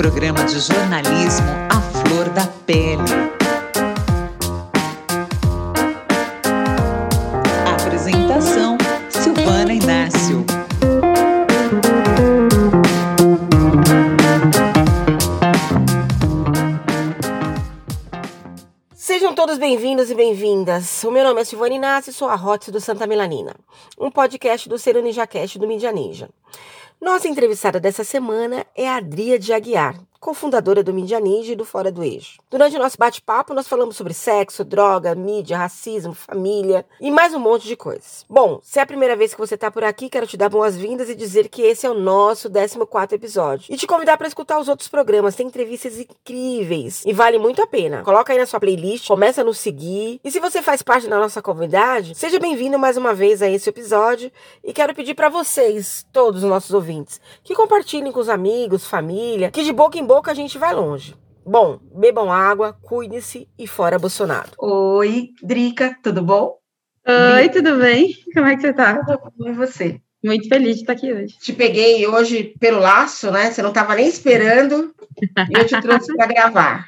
programa de jornalismo à flor da pele. Apresentação: Silvana Inácio. Sejam todos bem-vindos e bem-vindas. O meu nome é Silvana Inácio e sou a Hot do Santa Melanina, um podcast do Ser Ninja Cast do Mídia Ninja. Nossa entrevistada dessa semana é a Adria Aguiar, cofundadora do Mídia Ninja e do Fora do Eixo. Durante o nosso bate-papo, nós falamos sobre sexo, droga, mídia, racismo, família e mais um monte de coisas. Bom, se é a primeira vez que você está por aqui, quero te dar boas-vindas e dizer que esse é o nosso 14 episódio. E te convidar para escutar os outros programas, tem entrevistas incríveis e vale muito a pena. Coloca aí na sua playlist, começa a nos seguir. E se você faz parte da nossa comunidade, seja bem-vindo mais uma vez a esse episódio e quero pedir para vocês, todos os nossos ouvintes, que compartilhem com os amigos, família, que de boca em boca a gente vai longe. Bom, bebam água, cuidem-se e fora Bolsonaro. Oi, Drica, tudo bom? Oi, tudo bem? Como é que você tá? Tudo bom, e você? Muito feliz de estar aqui hoje. Te peguei hoje pelo laço, né? Você não estava nem esperando e eu te trouxe para gravar.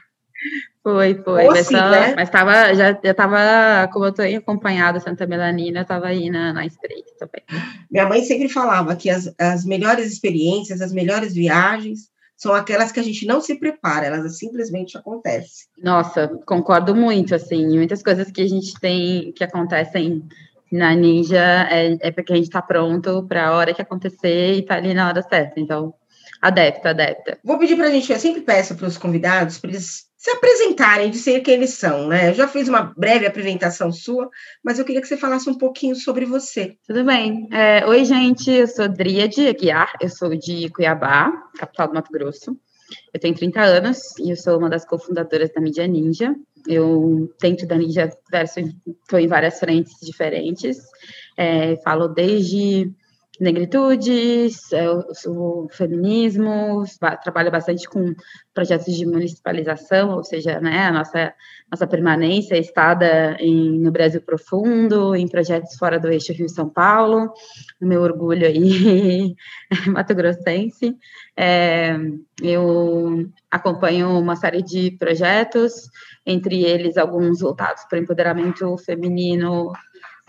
Foi, foi. Ou mas, sim, né? mas tava, já, já tava, como eu estou acompanhada Santa Melanina, eu estava aí na, na espreita também. Minha mãe sempre falava que as, as melhores experiências, as melhores viagens são aquelas que a gente não se prepara, elas simplesmente acontecem. Nossa, concordo muito, assim, muitas coisas que a gente tem, que acontecem na Ninja, é, é porque a gente está pronto para a hora que acontecer e está ali na hora certa, então, adepta, adepta. Vou pedir para a gente, eu sempre peço para os convidados, para eles se apresentarem, dizer quem eles são, né? Eu já fiz uma breve apresentação sua, mas eu queria que você falasse um pouquinho sobre você. Tudo bem. É, Oi, gente, eu sou Dríade Aguiar, eu sou de Cuiabá, capital do Mato Grosso. Eu tenho 30 anos e eu sou uma das cofundadoras da Mídia Ninja. Eu, dentro da Ninja, estou em várias frentes diferentes. É, falo desde negritudes, é, o, feminismo, trabalha bastante com projetos de municipalização, ou seja, né, a nossa, nossa permanência estada em, no Brasil profundo, em projetos fora do eixo Rio-São Paulo, o meu orgulho aí, Mato Grossense. É, eu acompanho uma série de projetos, entre eles alguns voltados para o empoderamento feminino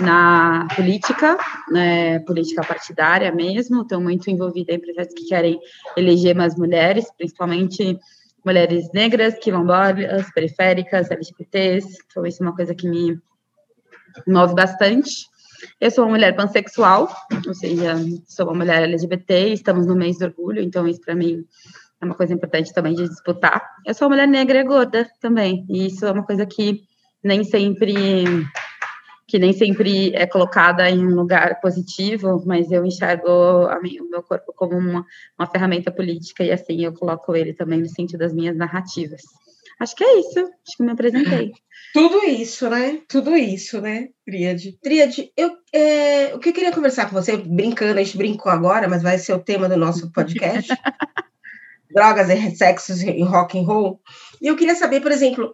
na política, né, política partidária mesmo, estou muito envolvida em projetos que querem eleger mais mulheres, principalmente mulheres negras, quilombolas, periféricas, LGBTs, então isso é uma coisa que me move bastante. Eu sou uma mulher pansexual, ou seja, sou uma mulher LGBT, estamos no mês do orgulho, então isso para mim é uma coisa importante também de disputar. Eu sou uma mulher negra e gorda também, e isso é uma coisa que nem sempre que nem sempre é colocada em um lugar positivo, mas eu enxergo mim, o meu corpo como uma, uma ferramenta política e assim eu coloco ele também no sentido das minhas narrativas. Acho que é isso, acho que me apresentei. Tudo isso, né? Tudo isso, né, Tríade? Tríade, eu, é, o que eu queria conversar com você, brincando, a gente brincou agora, mas vai ser o tema do nosso podcast. Drogas e sexos em rock and roll. E eu queria saber, por exemplo,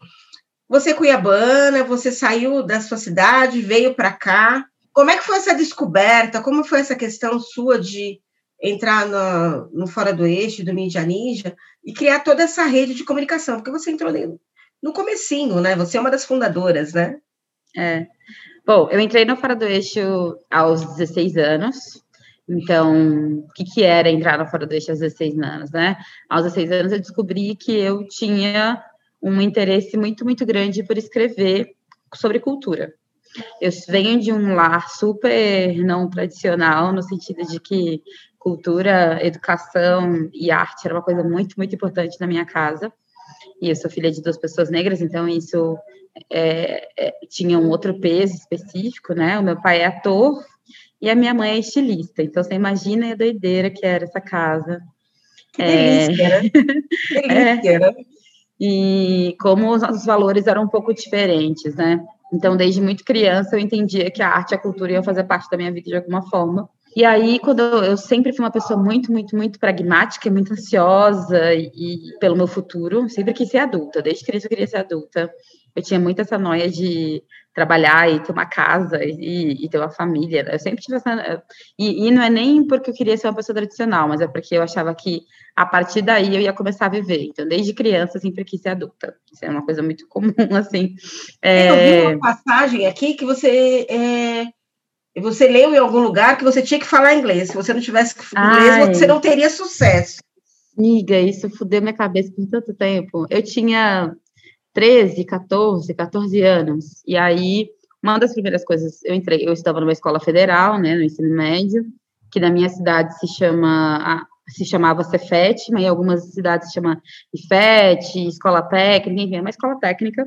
você é cuiabana, você saiu da sua cidade, veio para cá. Como é que foi essa descoberta? Como foi essa questão sua de entrar no, no Fora do Eixo, do Mídia Ninja, e criar toda essa rede de comunicação? Porque você entrou no, no comecinho, né? Você é uma das fundadoras, né? É. Bom, eu entrei no Fora do Eixo aos 16 anos. Então, o que, que era entrar no Fora do Eixo aos 16 anos, né? Aos 16 anos eu descobri que eu tinha um interesse muito, muito grande por escrever sobre cultura. Eu venho de um lar super não tradicional, no sentido de que cultura, educação e arte era uma coisa muito, muito importante na minha casa. E eu sou filha de duas pessoas negras, então isso é, é, tinha um outro peso específico, né? O meu pai é ator e a minha mãe é estilista. Então você imagina a doideira que era essa casa. Que delícia, é, né? delícia, é, né? E como os nossos valores eram um pouco diferentes, né? Então, desde muito criança, eu entendia que a arte e a cultura iam fazer parte da minha vida de alguma forma. E aí, quando eu, eu, sempre fui uma pessoa muito, muito, muito pragmática, muito ansiosa e, e, pelo meu futuro, sempre quis ser adulta. Desde criança eu queria ser adulta. Eu tinha muito essa noia de trabalhar e ter uma casa e, e ter uma família. Eu sempre tive essa. E, e, não é nem porque eu queria ser uma pessoa tradicional, mas é porque eu achava que a partir daí eu ia começar a viver. Então, desde criança, sempre quis ser adulta. Isso é uma coisa muito comum, assim. É... Eu vi uma passagem aqui que você. É você leu em algum lugar que você tinha que falar inglês. Se você não tivesse inglês, Ai. você não teria sucesso. Amiga, isso fudeu minha cabeça por tanto tempo. Eu tinha 13, 14, 14 anos. E aí, uma das primeiras coisas, eu entrei, eu estava numa escola federal, né, no ensino médio, que na minha cidade se chama se chamava Cefet, mas em algumas cidades se chama IFET, escola técnica, enfim, é uma escola técnica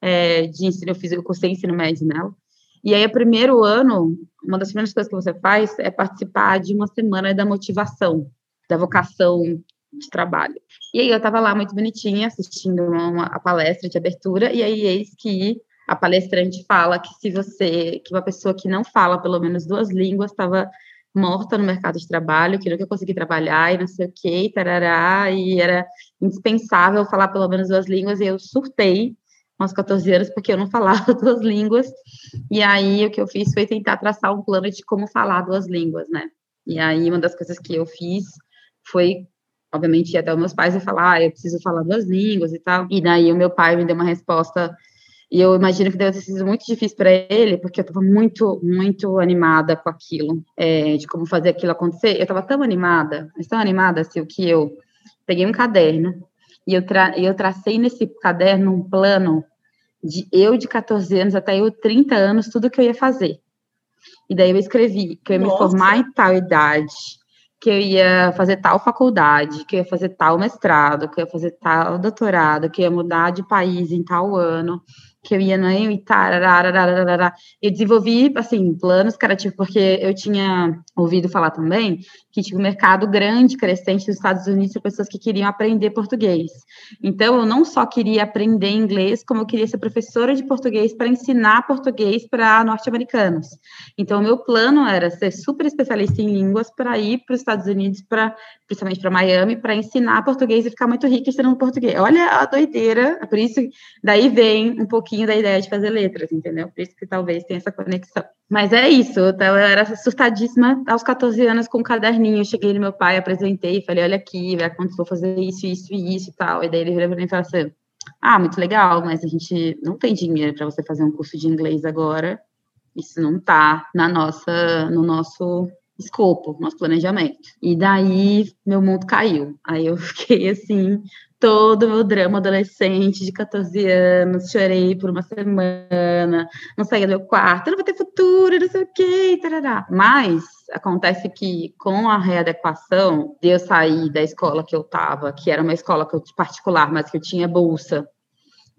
é, de ensino, fiz, eu cursei ensino médio nela. E aí, o primeiro ano, uma das primeiras coisas que você faz é participar de uma semana da motivação, da vocação de trabalho. E aí, eu estava lá muito bonitinha, assistindo uma, a palestra de abertura, e aí, eis que a palestrante fala que se você, que uma pessoa que não fala pelo menos duas línguas estava morta no mercado de trabalho, que nunca consegui trabalhar e não sei o que, tarará, e era indispensável falar pelo menos duas línguas, e eu surtei aos 14 anos, porque eu não falava duas línguas, e aí o que eu fiz foi tentar traçar um plano de como falar duas línguas, né? E aí uma das coisas que eu fiz foi, obviamente, ir até os meus pais e falar, ah, eu preciso falar duas línguas e tal, e daí o meu pai me deu uma resposta e eu imagino que deve ter sido muito difícil para ele, porque eu estava muito, muito animada com aquilo, é, de como fazer aquilo acontecer. Eu estava tão animada, mas tão animada, assim, que eu peguei um caderno e eu, tra eu tracei nesse caderno um plano de eu de 14 anos até eu 30 anos, tudo que eu ia fazer. E daí eu escrevi que eu ia Nossa. me formar em tal idade, que eu ia fazer tal faculdade, que eu ia fazer tal mestrado, que eu ia fazer tal doutorado, que eu ia mudar de país em tal ano, que eu ia no e tararara, eu desenvolvi, assim, planos criativos, porque eu tinha ouvido falar também que tinha um mercado grande, crescente nos Estados Unidos para pessoas que queriam aprender português. Então, eu não só queria aprender inglês, como eu queria ser professora de português para ensinar português para norte-americanos. Então, o meu plano era ser super especialista em línguas para ir para os Estados Unidos, para principalmente para Miami, para ensinar português e ficar muito rica ensinando português. Olha a doideira, é por isso, daí vem um pouquinho da ideia de fazer letras, entendeu? Por isso que talvez tenha essa conexão. Mas é isso, então eu era surtadíssima aos 14 anos com um caderninho. cheguei no meu pai, apresentei, falei: olha aqui, vai acontecer, vou fazer isso, isso e isso e tal. E daí ele virou para mim e falou assim: ah, muito legal, mas a gente não tem dinheiro para você fazer um curso de inglês agora. Isso não está na nossa, no nosso escopo, nosso planejamento. E daí meu mundo caiu. Aí eu fiquei assim, todo o meu drama adolescente de 14 anos, chorei por uma semana, não saía do meu quarto, não vou ter futuro, não sei o quê, tarará. Mas acontece que com a readequação de eu sair da escola que eu estava, que era uma escola particular, mas que eu tinha bolsa,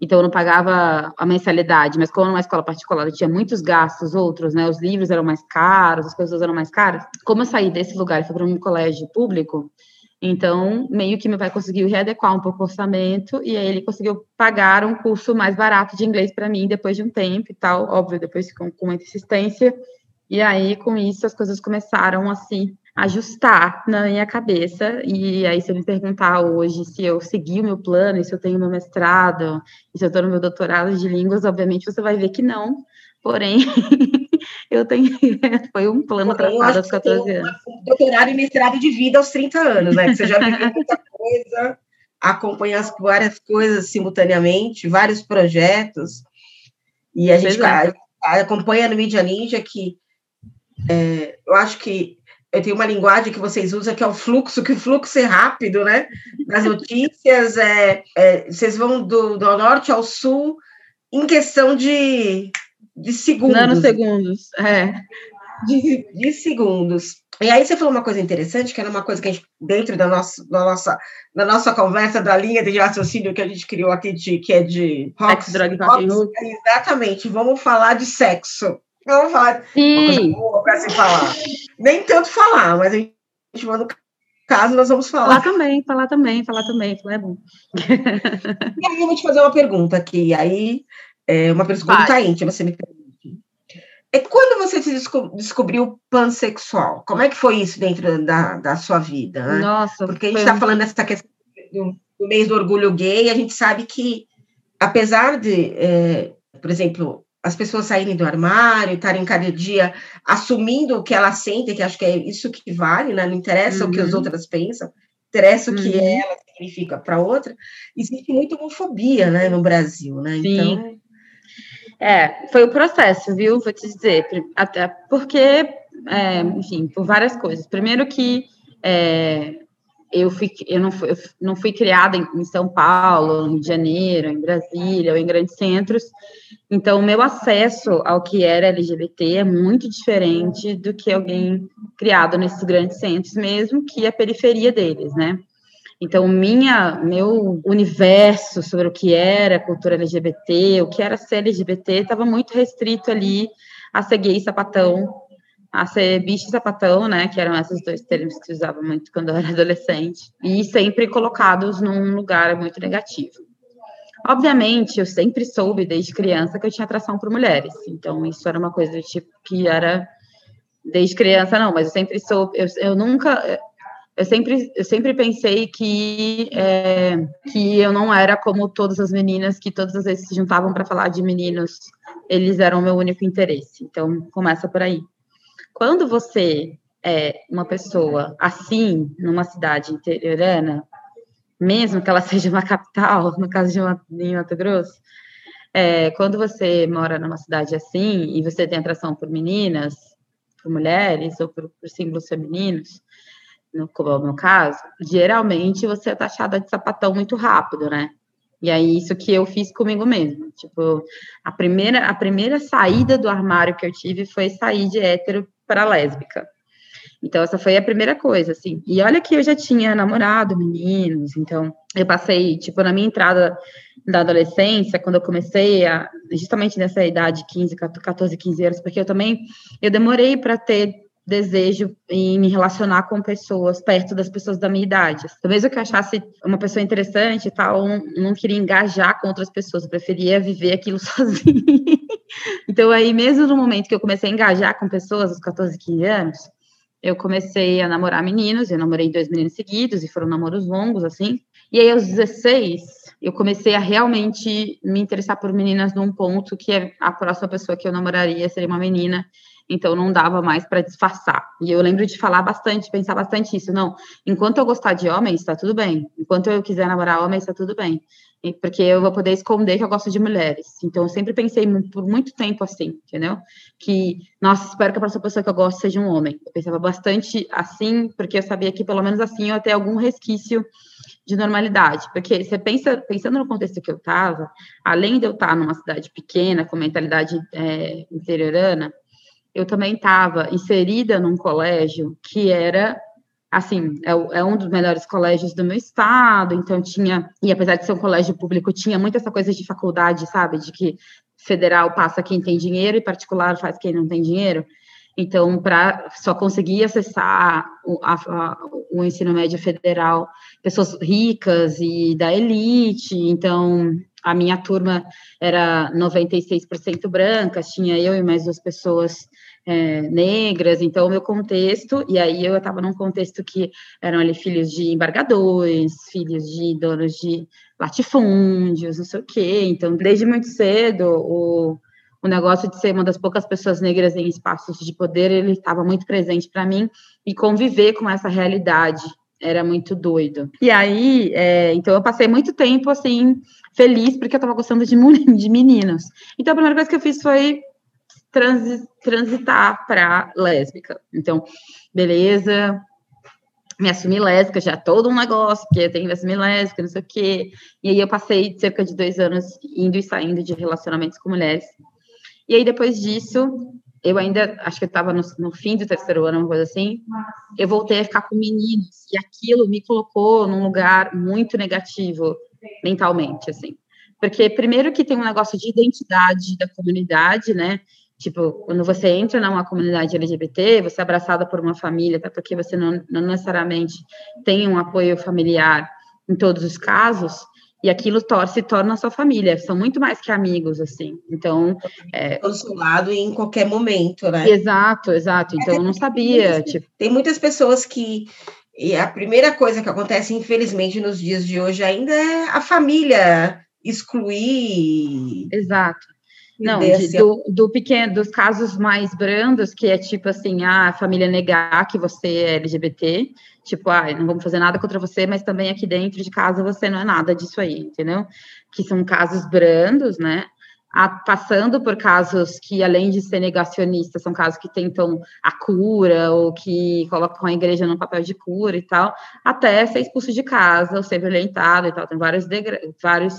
então eu não pagava a mensalidade, mas como numa escola particular eu tinha muitos gastos outros, né? Os livros eram mais caros, as coisas eram mais caras. Como eu saí desse lugar e fui para um colégio público, então, meio que meu pai conseguiu readequar um pouco o orçamento e aí ele conseguiu pagar um curso mais barato de inglês para mim depois de um tempo e tal, óbvio, depois com, com muita insistência. E aí, com isso, as coisas começaram a se ajustar na minha cabeça. E aí, se eu me perguntar hoje se eu segui o meu plano, e se eu tenho meu mestrado, e se eu estou no meu doutorado de línguas, obviamente você vai ver que não. Porém, eu tenho. Foi um plano traçado aos 14 anos. Doutorado e mestrado de vida aos 30 anos, né? Que você já viveu muita coisa, acompanha as, várias coisas simultaneamente, vários projetos. E a gente é. acompanha no Media Ninja que é, eu acho que eu tenho uma linguagem que vocês usam que é o fluxo, que o fluxo é rápido, né? Nas notícias, é, é, vocês vão do, do norte ao sul em questão de de segundos. Nanosegundos, é. De, de segundos. E aí você falou uma coisa interessante, que era uma coisa que a gente, dentro da nossa, da nossa, da nossa conversa, da linha de raciocínio que a gente criou aqui, de, que é de Rox, drug, rock Exatamente, vamos falar de sexo. Vamos falar Sim. uma coisa boa para se falar. Nem tanto falar, mas a gente, no caso, nós vamos falar. Falar também, falar também, falar também, falar é bom. e aí eu vou te fazer uma pergunta aqui, aí é uma pergunta Vai. íntima, você me permite. é quando você se desco descobriu pansexual? Como é que foi isso dentro da, da sua vida? Né? Nossa, porque a gente está falando dessa questão do, do, mês do orgulho gay, a gente sabe que, apesar de, é, por exemplo, as pessoas saírem do armário, estarem cada dia assumindo o que elas sentem, que acho que é isso que vale, né? não interessa uhum. o que as uhum. outras pensam, interessa uhum. o que uhum. ela significa para outra, existe muita homofobia né, no Brasil, né? Sim. Então é, foi o processo, viu? Vou te dizer, até porque, é, enfim, por várias coisas. Primeiro que é, eu, fui, eu, não fui, eu não fui criada em, em, São Paulo, no Rio de Janeiro, em Brasília, ou em grandes centros, então o meu acesso ao que era LGBT é muito diferente do que alguém criado nesses grandes centros, mesmo que a periferia deles, né? Então, minha, meu universo sobre o que era cultura LGBT, o que era ser LGBT, estava muito restrito ali a ser gay sapatão, a ser bicho sapatão, né, que eram esses dois termos que se usavam muito quando eu era adolescente, e sempre colocados num lugar muito negativo. Obviamente, eu sempre soube desde criança que eu tinha atração por mulheres, então isso era uma coisa do tipo que era desde criança não, mas eu sempre soube, eu, eu nunca, eu sempre, eu sempre pensei que, é, que eu não era como todas as meninas que todas as vezes se juntavam para falar de meninos, eles eram o meu único interesse. Então, começa por aí. Quando você é uma pessoa assim, numa cidade interiorana, mesmo que ela seja uma capital, no caso de uma, em Mato Grosso, é, quando você mora numa cidade assim e você tem atração por meninas, por mulheres ou por, por símbolos femininos, no, como é meu caso, geralmente você é taxada de sapatão muito rápido, né? E aí, isso que eu fiz comigo mesmo. Tipo, a primeira, a primeira saída do armário que eu tive foi sair de hétero para lésbica. Então, essa foi a primeira coisa, assim. E olha que eu já tinha namorado meninos, então eu passei, tipo, na minha entrada da adolescência, quando eu comecei a, justamente nessa idade, 15, 14, 15 anos, porque eu também, eu demorei para ter desejo em me relacionar com pessoas perto das pessoas da minha idade. Então, mesmo que eu achasse uma pessoa interessante e tal, não, não queria engajar com outras pessoas, eu preferia viver aquilo sozinha. então, aí, mesmo no momento que eu comecei a engajar com pessoas, aos 14, 15 anos, eu comecei a namorar meninos, eu namorei dois meninos seguidos, e foram namoros longos, assim. E aí, aos 16, eu comecei a realmente me interessar por meninas num ponto que a próxima pessoa que eu namoraria seria uma menina então não dava mais para disfarçar. E eu lembro de falar bastante, pensar bastante isso. Não, enquanto eu gostar de homens, está tudo bem. Enquanto eu quiser namorar homens, está tudo bem. Porque eu vou poder esconder que eu gosto de mulheres. Então eu sempre pensei por muito tempo assim, entendeu? Que, nossa, espero que a próxima pessoa que eu gosto seja um homem. Eu pensava bastante assim, porque eu sabia que pelo menos assim eu ter algum resquício de normalidade, porque você pensa, pensando no contexto que eu estava, além de eu estar numa cidade pequena, com mentalidade é, interiorana, eu também estava inserida num colégio que era assim, é, é, um dos melhores colégios do meu estado, então tinha, e apesar de ser um colégio público, tinha muito essa coisa de faculdade, sabe, de que federal passa quem tem dinheiro e particular faz quem não tem dinheiro. Então, para só conseguir acessar o, a, a, o ensino médio federal, pessoas ricas e da elite, então a minha turma era 96% brancas, tinha eu e mais duas pessoas é, negras, então o meu contexto, e aí eu estava num contexto que eram ali filhos de embargadores, filhos de donos de latifúndios, não sei o quê, então desde muito cedo o, o negócio de ser uma das poucas pessoas negras em espaços de poder, ele estava muito presente para mim, e conviver com essa realidade era muito doido. E aí, é, então eu passei muito tempo assim, feliz, porque eu estava gostando de, de meninos. Então a primeira coisa que eu fiz foi transi, transitar para lésbica. Então, beleza, me assumi lésbica, já todo um negócio, que eu tenho que me assumir lésbica, não sei o quê. E aí eu passei cerca de dois anos indo e saindo de relacionamentos com mulheres. E aí, depois disso, eu ainda, acho que eu estava no, no, fim do terceiro ano, uma coisa assim, eu voltei a ficar com meninos, e aquilo me colocou num lugar muito negativo mentalmente, assim. Porque, primeiro, que tem um negócio de identidade da comunidade, né? Tipo, quando você entra numa comunidade LGBT, você é abraçada por uma família, até porque você não, não necessariamente tem um apoio familiar em todos os casos. e aquilo tor se torna a sua família, são muito mais que amigos, assim. Então. É... Do seu lado e em qualquer momento, né? Exato, exato. Então, eu não sabia. Tem, tipo... tem muitas pessoas que. E a primeira coisa que acontece, infelizmente, nos dias de hoje ainda é a família excluir. Exato. Não, do, do, pequeno, dos casos mais brandos, que é tipo assim, ah, a família negar que você é LGBT, tipo, ah, não vamos fazer nada contra você, mas também aqui dentro de casa você não é nada disso aí, entendeu? Que são casos brandos, né? A, passando por casos que, além de ser negacionistas, são casos que tentam a cura ou que colocam a igreja no papel de cura e tal, até ser expulso de casa ou ser violentado e tal. Tem vários, vários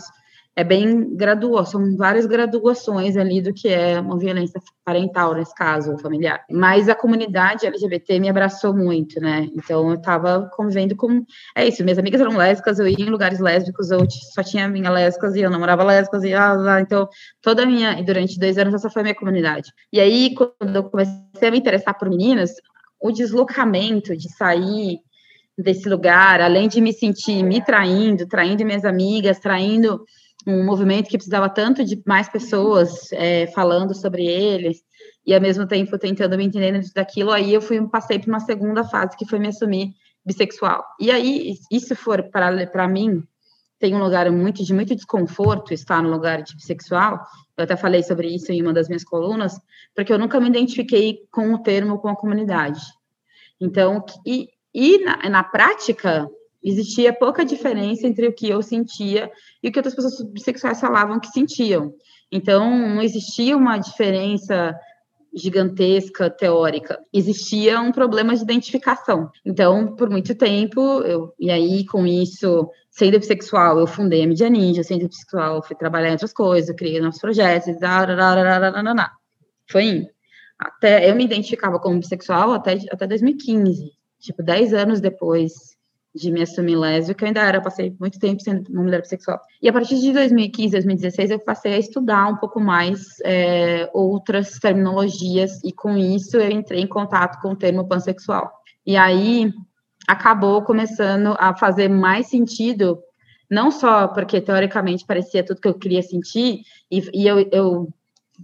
é bem gradual, são várias graduações ali do que é uma violência parental, nesse caso, familiar. Mas a comunidade LGBT me abraçou muito, né? Então eu tava convivendo com. É isso, minhas amigas eram lésbicas, eu ia em lugares lésbicos, eu só tinha minha lésbicas e eu namorava lésbicas, e ah, então toda a minha. E durante dois anos essa foi a minha comunidade. E aí, quando eu comecei a me interessar por meninas, o deslocamento de sair desse lugar, além de me sentir me traindo, traindo minhas amigas, traindo um movimento que precisava tanto de mais pessoas é, falando sobre eles e ao mesmo tempo tentando me entender daquilo, aí eu fui passei para uma segunda fase que foi me assumir bissexual. E aí, isso for para mim, tem um lugar muito de muito desconforto estar no lugar de bissexual. Eu até falei sobre isso em uma das minhas colunas, porque eu nunca me identifiquei com o termo, com a comunidade. Então, e, e na, na prática, existia pouca diferença entre o que eu sentia e o que outras pessoas bissexuais falavam que sentiam. Então, não existia uma diferença gigantesca teórica. Existia um problema de identificação. Então, por muito tempo, eu, e aí com isso, sendo bissexual, eu fundei a Mídia Ninja, sendo bissexual, fui trabalhar em outras coisas, criei novos projetos, e foi indo. Até, eu me identificava como bissexual até, até 2015, tipo, 10 anos depois de me assumir lésbica, eu ainda era, passei muito tempo sendo uma mulher bissexual. E a partir de 2015, 2016, eu passei a estudar um pouco mais é, outras terminologias, e com isso eu entrei em contato com o termo pansexual. E aí acabou começando a fazer mais sentido, não só porque teoricamente parecia tudo que eu queria sentir, e, e eu, eu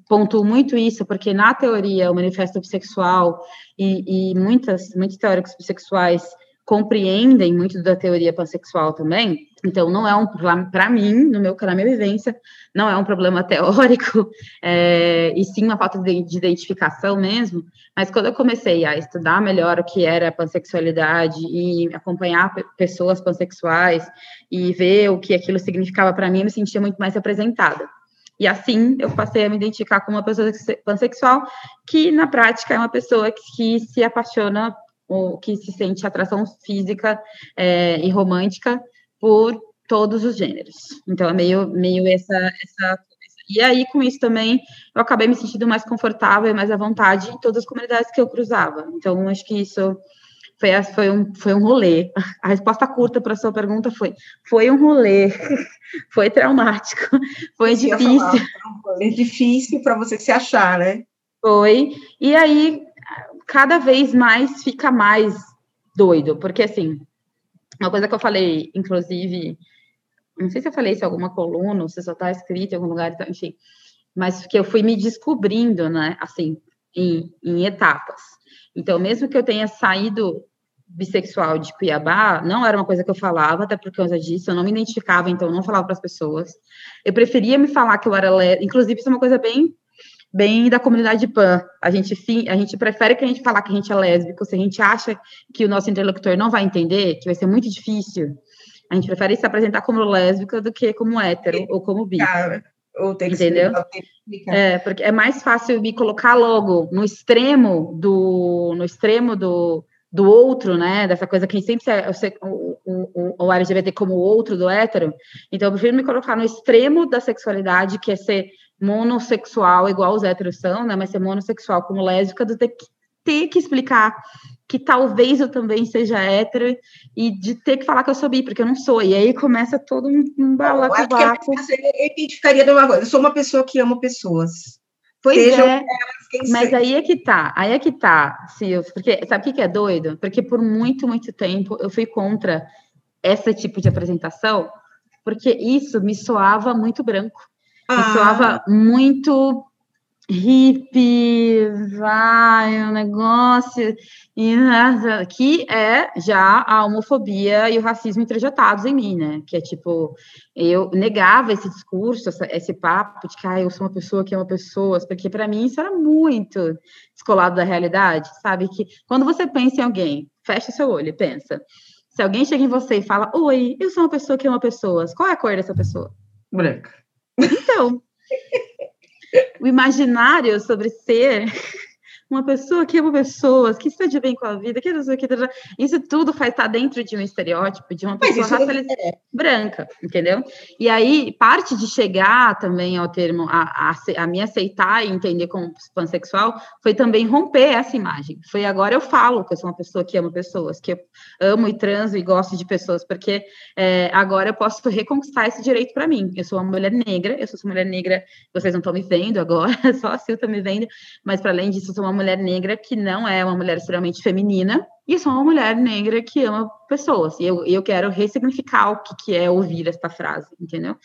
pontuo muito isso, porque na teoria o manifesto bissexual e, e muitas, muitos teóricos bissexuais compreendem muito da teoria pansexual também. Então, não é um problema, para mim, no meu, na minha vivência, não é um problema teórico, é, e sim uma falta de, de, identificação mesmo. Mas quando eu comecei a estudar melhor o que era pansexualidade e acompanhar pessoas pansexuais e ver o que aquilo significava para mim, eu me sentia muito mais representada. E assim eu passei a me identificar como uma pessoa pansexual, que na prática é uma pessoa que, que se apaixona o que se sente atração física é, e romântica por todos os gêneros. Então, é meio, meio essa, essa e aí, com isso também, eu acabei me sentindo mais confortável e mais à vontade em todas as comunidades que eu cruzava. Então, acho que isso foi, foi, um, foi um rolê. A resposta curta para a sua pergunta foi: foi um rolê, foi traumático, foi difícil. Falar, foi um rolê difícil para você se achar, né? Foi. E aí, cada vez mais fica mais doido, porque assim, uma coisa que eu falei, inclusive, não sei se eu falei isso em alguma coluna, se só está escrito em algum lugar, então, enfim, mas que eu fui me descobrindo, né, assim, em, em etapas. Então, mesmo que eu tenha saído bissexual de Cuiabá, não era uma coisa que eu falava, até por causa disso, eu não me identificava, então não falava para as pessoas. Eu preferia me falar que eu era lésbica, inclusive isso é uma coisa bem bem da comunidade pan. A gente, a gente prefere que a gente falar que a gente é lésbico, se a gente acha que o nosso interlocutor não vai entender, que vai ser muito difícil, a gente prefere se apresentar como lésbica do que como hétero ou como bi. ou tem que Entendeu? É, porque é mais fácil me colocar logo no extremo do no extremo do, do outro, né? Dessa coisa que sempre é o, o, o LGBT como o outro do hétero. Então, eu prefiro me colocar no extremo da sexualidade, que é ser monossexual, igual os héteros são, né? Mas ser monossexual como lésbica, do ter que, ter que explicar que talvez eu também seja hétero e de ter que falar que eu sou bi, porque eu não sou. E aí começa todo um, um balacobaco. Eu, eu identificaria de uma coisa. Eu sou uma pessoa que ama pessoas. Pois Sejam é, mas aí é que tá, aí é que tá, Silvio, porque sabe o que é doido? Porque por muito, muito tempo eu fui contra esse tipo de apresentação, porque isso me soava muito branco. Ah. Soava muito hippie, vai, um negócio, que é já a homofobia e o racismo introjetados em mim, né? Que é tipo, eu negava esse discurso, esse papo de que ah, eu sou uma pessoa que ama pessoas, porque para mim isso era muito descolado da realidade, sabe? Que quando você pensa em alguém, fecha seu olho e pensa. Se alguém chega em você e fala, oi, eu sou uma pessoa que ama pessoas, qual é a cor dessa pessoa? Branca. Então, o imaginário sobre ser uma pessoa que ama pessoas, que está de bem com a vida, que não sei o que. Isso tudo faz estar dentro de um estereótipo de uma pessoa racializada é. branca, entendeu? E aí, parte de chegar também ao termo, a, a, a me aceitar e entender como pansexual, foi também romper essa imagem. Foi agora eu falo que eu sou uma pessoa que ama pessoas, que eu amo e transo e gosto de pessoas, porque é, agora eu posso reconquistar esse direito para mim. Eu sou uma mulher negra, eu sou uma mulher negra, vocês não estão me vendo agora, só a Sil está me vendo, mas para além disso, eu sou uma mulher negra que não é uma mulher extremamente feminina, e sou uma mulher negra que ama pessoas. E eu, eu quero ressignificar o que, que é ouvir esta frase, entendeu?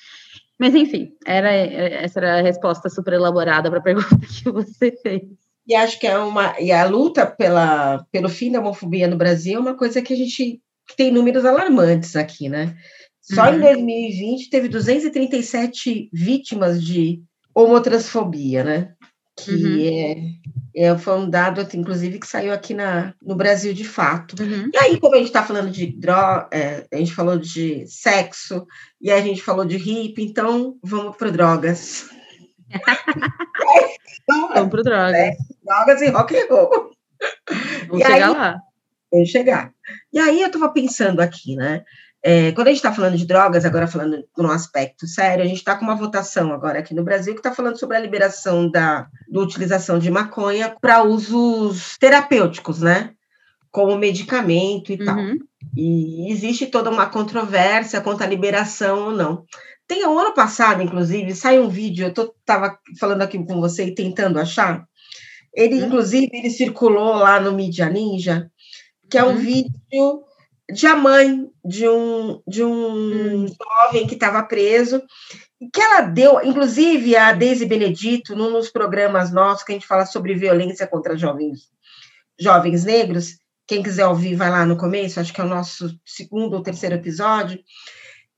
Mas, enfim, era, essa era a resposta super elaborada para a pergunta que você fez. E acho que é uma. E a luta pela, pelo fim da homofobia no Brasil é uma coisa que a gente que tem números alarmantes aqui, né? Só uhum. em 2020 teve 237 vítimas de homotransfobia, né? Que uhum. é, é, foi um dado, inclusive, que saiu aqui na, no Brasil de fato. Uhum. E aí, como a gente está falando de droga, é, a gente falou de sexo, e a gente falou de hippie, então vamos para drogas. vamos para drogas. É, drogas e rock and roll. Vamos chegar aí, lá. Vamos chegar. E aí eu estava pensando aqui, né? É, quando a gente está falando de drogas, agora falando num aspecto sério, a gente está com uma votação agora aqui no Brasil que está falando sobre a liberação da, da utilização de maconha para usos terapêuticos, né? Como medicamento e uhum. tal. E existe toda uma controvérsia quanto à liberação ou não. Tem o ano passado, inclusive, saiu um vídeo, eu estava falando aqui com você e tentando achar. Ele, uhum. inclusive, ele circulou lá no Media Ninja, que é um uhum. vídeo de a mãe de um, de um hum. jovem que estava preso, e que ela deu, inclusive a Deise Benedito, num dos programas nossos que a gente fala sobre violência contra jovens, jovens negros, quem quiser ouvir, vai lá no começo, acho que é o nosso segundo ou terceiro episódio,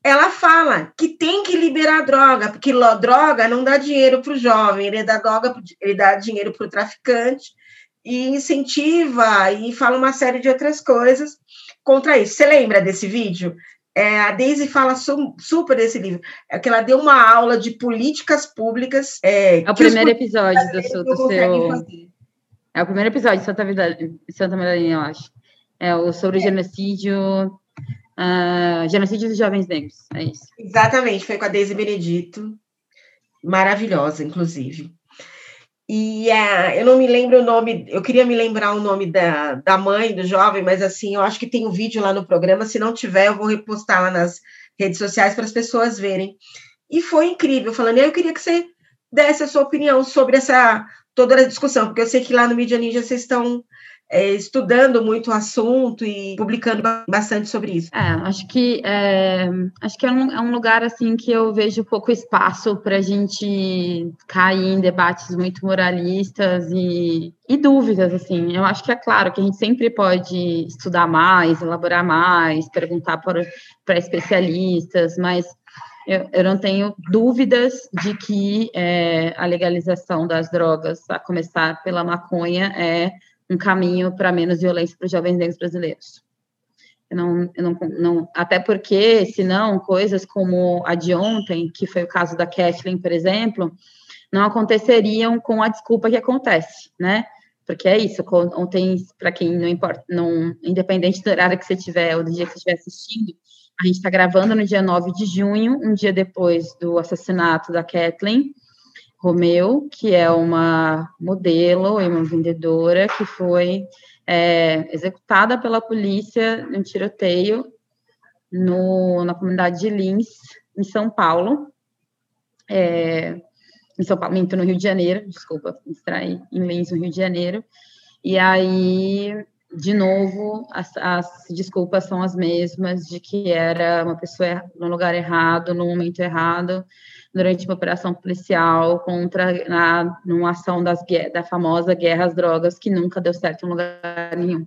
ela fala que tem que liberar droga, porque droga não dá dinheiro para o jovem, ele dá, droga, ele dá dinheiro para o traficante, e incentiva, e fala uma série de outras coisas, contra isso. Você lembra desse vídeo? É, a Daisy fala su super desse livro, é que ela deu uma aula de políticas públicas. É, é o primeiro episódio do, seu, do seu. É o primeiro episódio de Santa, Vida, Santa Maria, eu acho. É o sobre o é. genocídio. Uh, genocídio dos jovens negros, é isso. Exatamente, foi com a Daisy Benedito, maravilhosa, inclusive. E uh, eu não me lembro o nome, eu queria me lembrar o nome da, da mãe do jovem, mas assim, eu acho que tem um vídeo lá no programa. Se não tiver, eu vou repostar lá nas redes sociais para as pessoas verem. E foi incrível, falando, eu queria que você desse a sua opinião sobre essa toda a discussão, porque eu sei que lá no Mídia Ninja vocês estão é, estudando muito o assunto e publicando bastante sobre isso. É, acho que é, acho que é um, é um, lugar assim que eu vejo pouco espaço para a gente cair em debates muito moralistas e, e dúvidas assim. Eu acho que é claro que a gente sempre pode estudar mais, elaborar mais, perguntar para especialistas, mas eu, eu, não tenho dúvidas de que é, a legalização das drogas, a começar pela maconha, é um caminho para menos violência para os jovens negros brasileiros. Eu não, eu não, não, até porque, senão, coisas como a de ontem, que foi o caso da Kathleen, por exemplo, não aconteceriam com a desculpa que acontece, né? Porque é isso, ontem, para quem não importa, não, independente do horário que você tiver ou do dia que você estiver assistindo, a gente está gravando no dia 9 de junho, um dia depois do assassinato da Kathleen, Romeu, que é uma modelo e uma vendedora que foi é, executada pela polícia um tiroteio no, na comunidade de Lins, em São Paulo. É, em São Paulo, no Rio de Janeiro, desculpa, distraí, em Lins, no Rio de Janeiro. E aí de novo, as, as, desculpas são as mesmas de que era uma pessoa no lugar errado, no momento errado, durante uma operação policial contra na numa ação das da famosa guerra às drogas que nunca deu certo em lugar nenhum.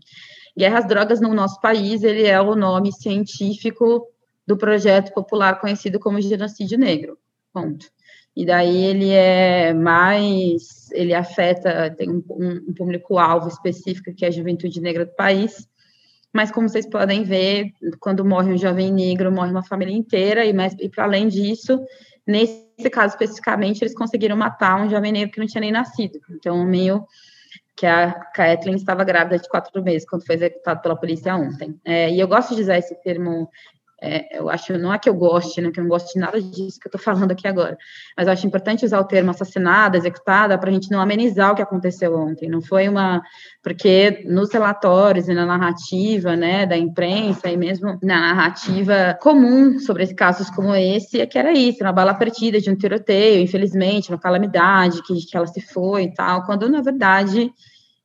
Guerra às drogas no nosso país, ele é o nome científico do projeto popular conhecido como genocídio negro. Ponto. E daí ele é mais, ele afeta, tem um, um público-alvo específico, que é a juventude negra do país, mas como vocês podem ver, quando morre um jovem negro, morre uma família inteira, e, e para além disso, nesse caso especificamente, eles conseguiram matar um jovem negro que não tinha nem nascido. Então, meio que a Kathleen estava grávida de quatro meses, quando foi executado pela polícia ontem. É, e eu gosto de usar esse termo é, eu acho, não é que eu goste, né, que eu não gosto de nada disso que eu estou falando aqui agora, mas eu acho importante usar o termo assassinada, executada, para a gente não amenizar o que aconteceu ontem. Não foi uma. Porque nos relatórios e na narrativa, né, da imprensa e mesmo na narrativa comum sobre casos como esse, é que era isso, uma bala perdida de um tiroteio, infelizmente, uma calamidade, que, que ela se foi e tal, quando na verdade.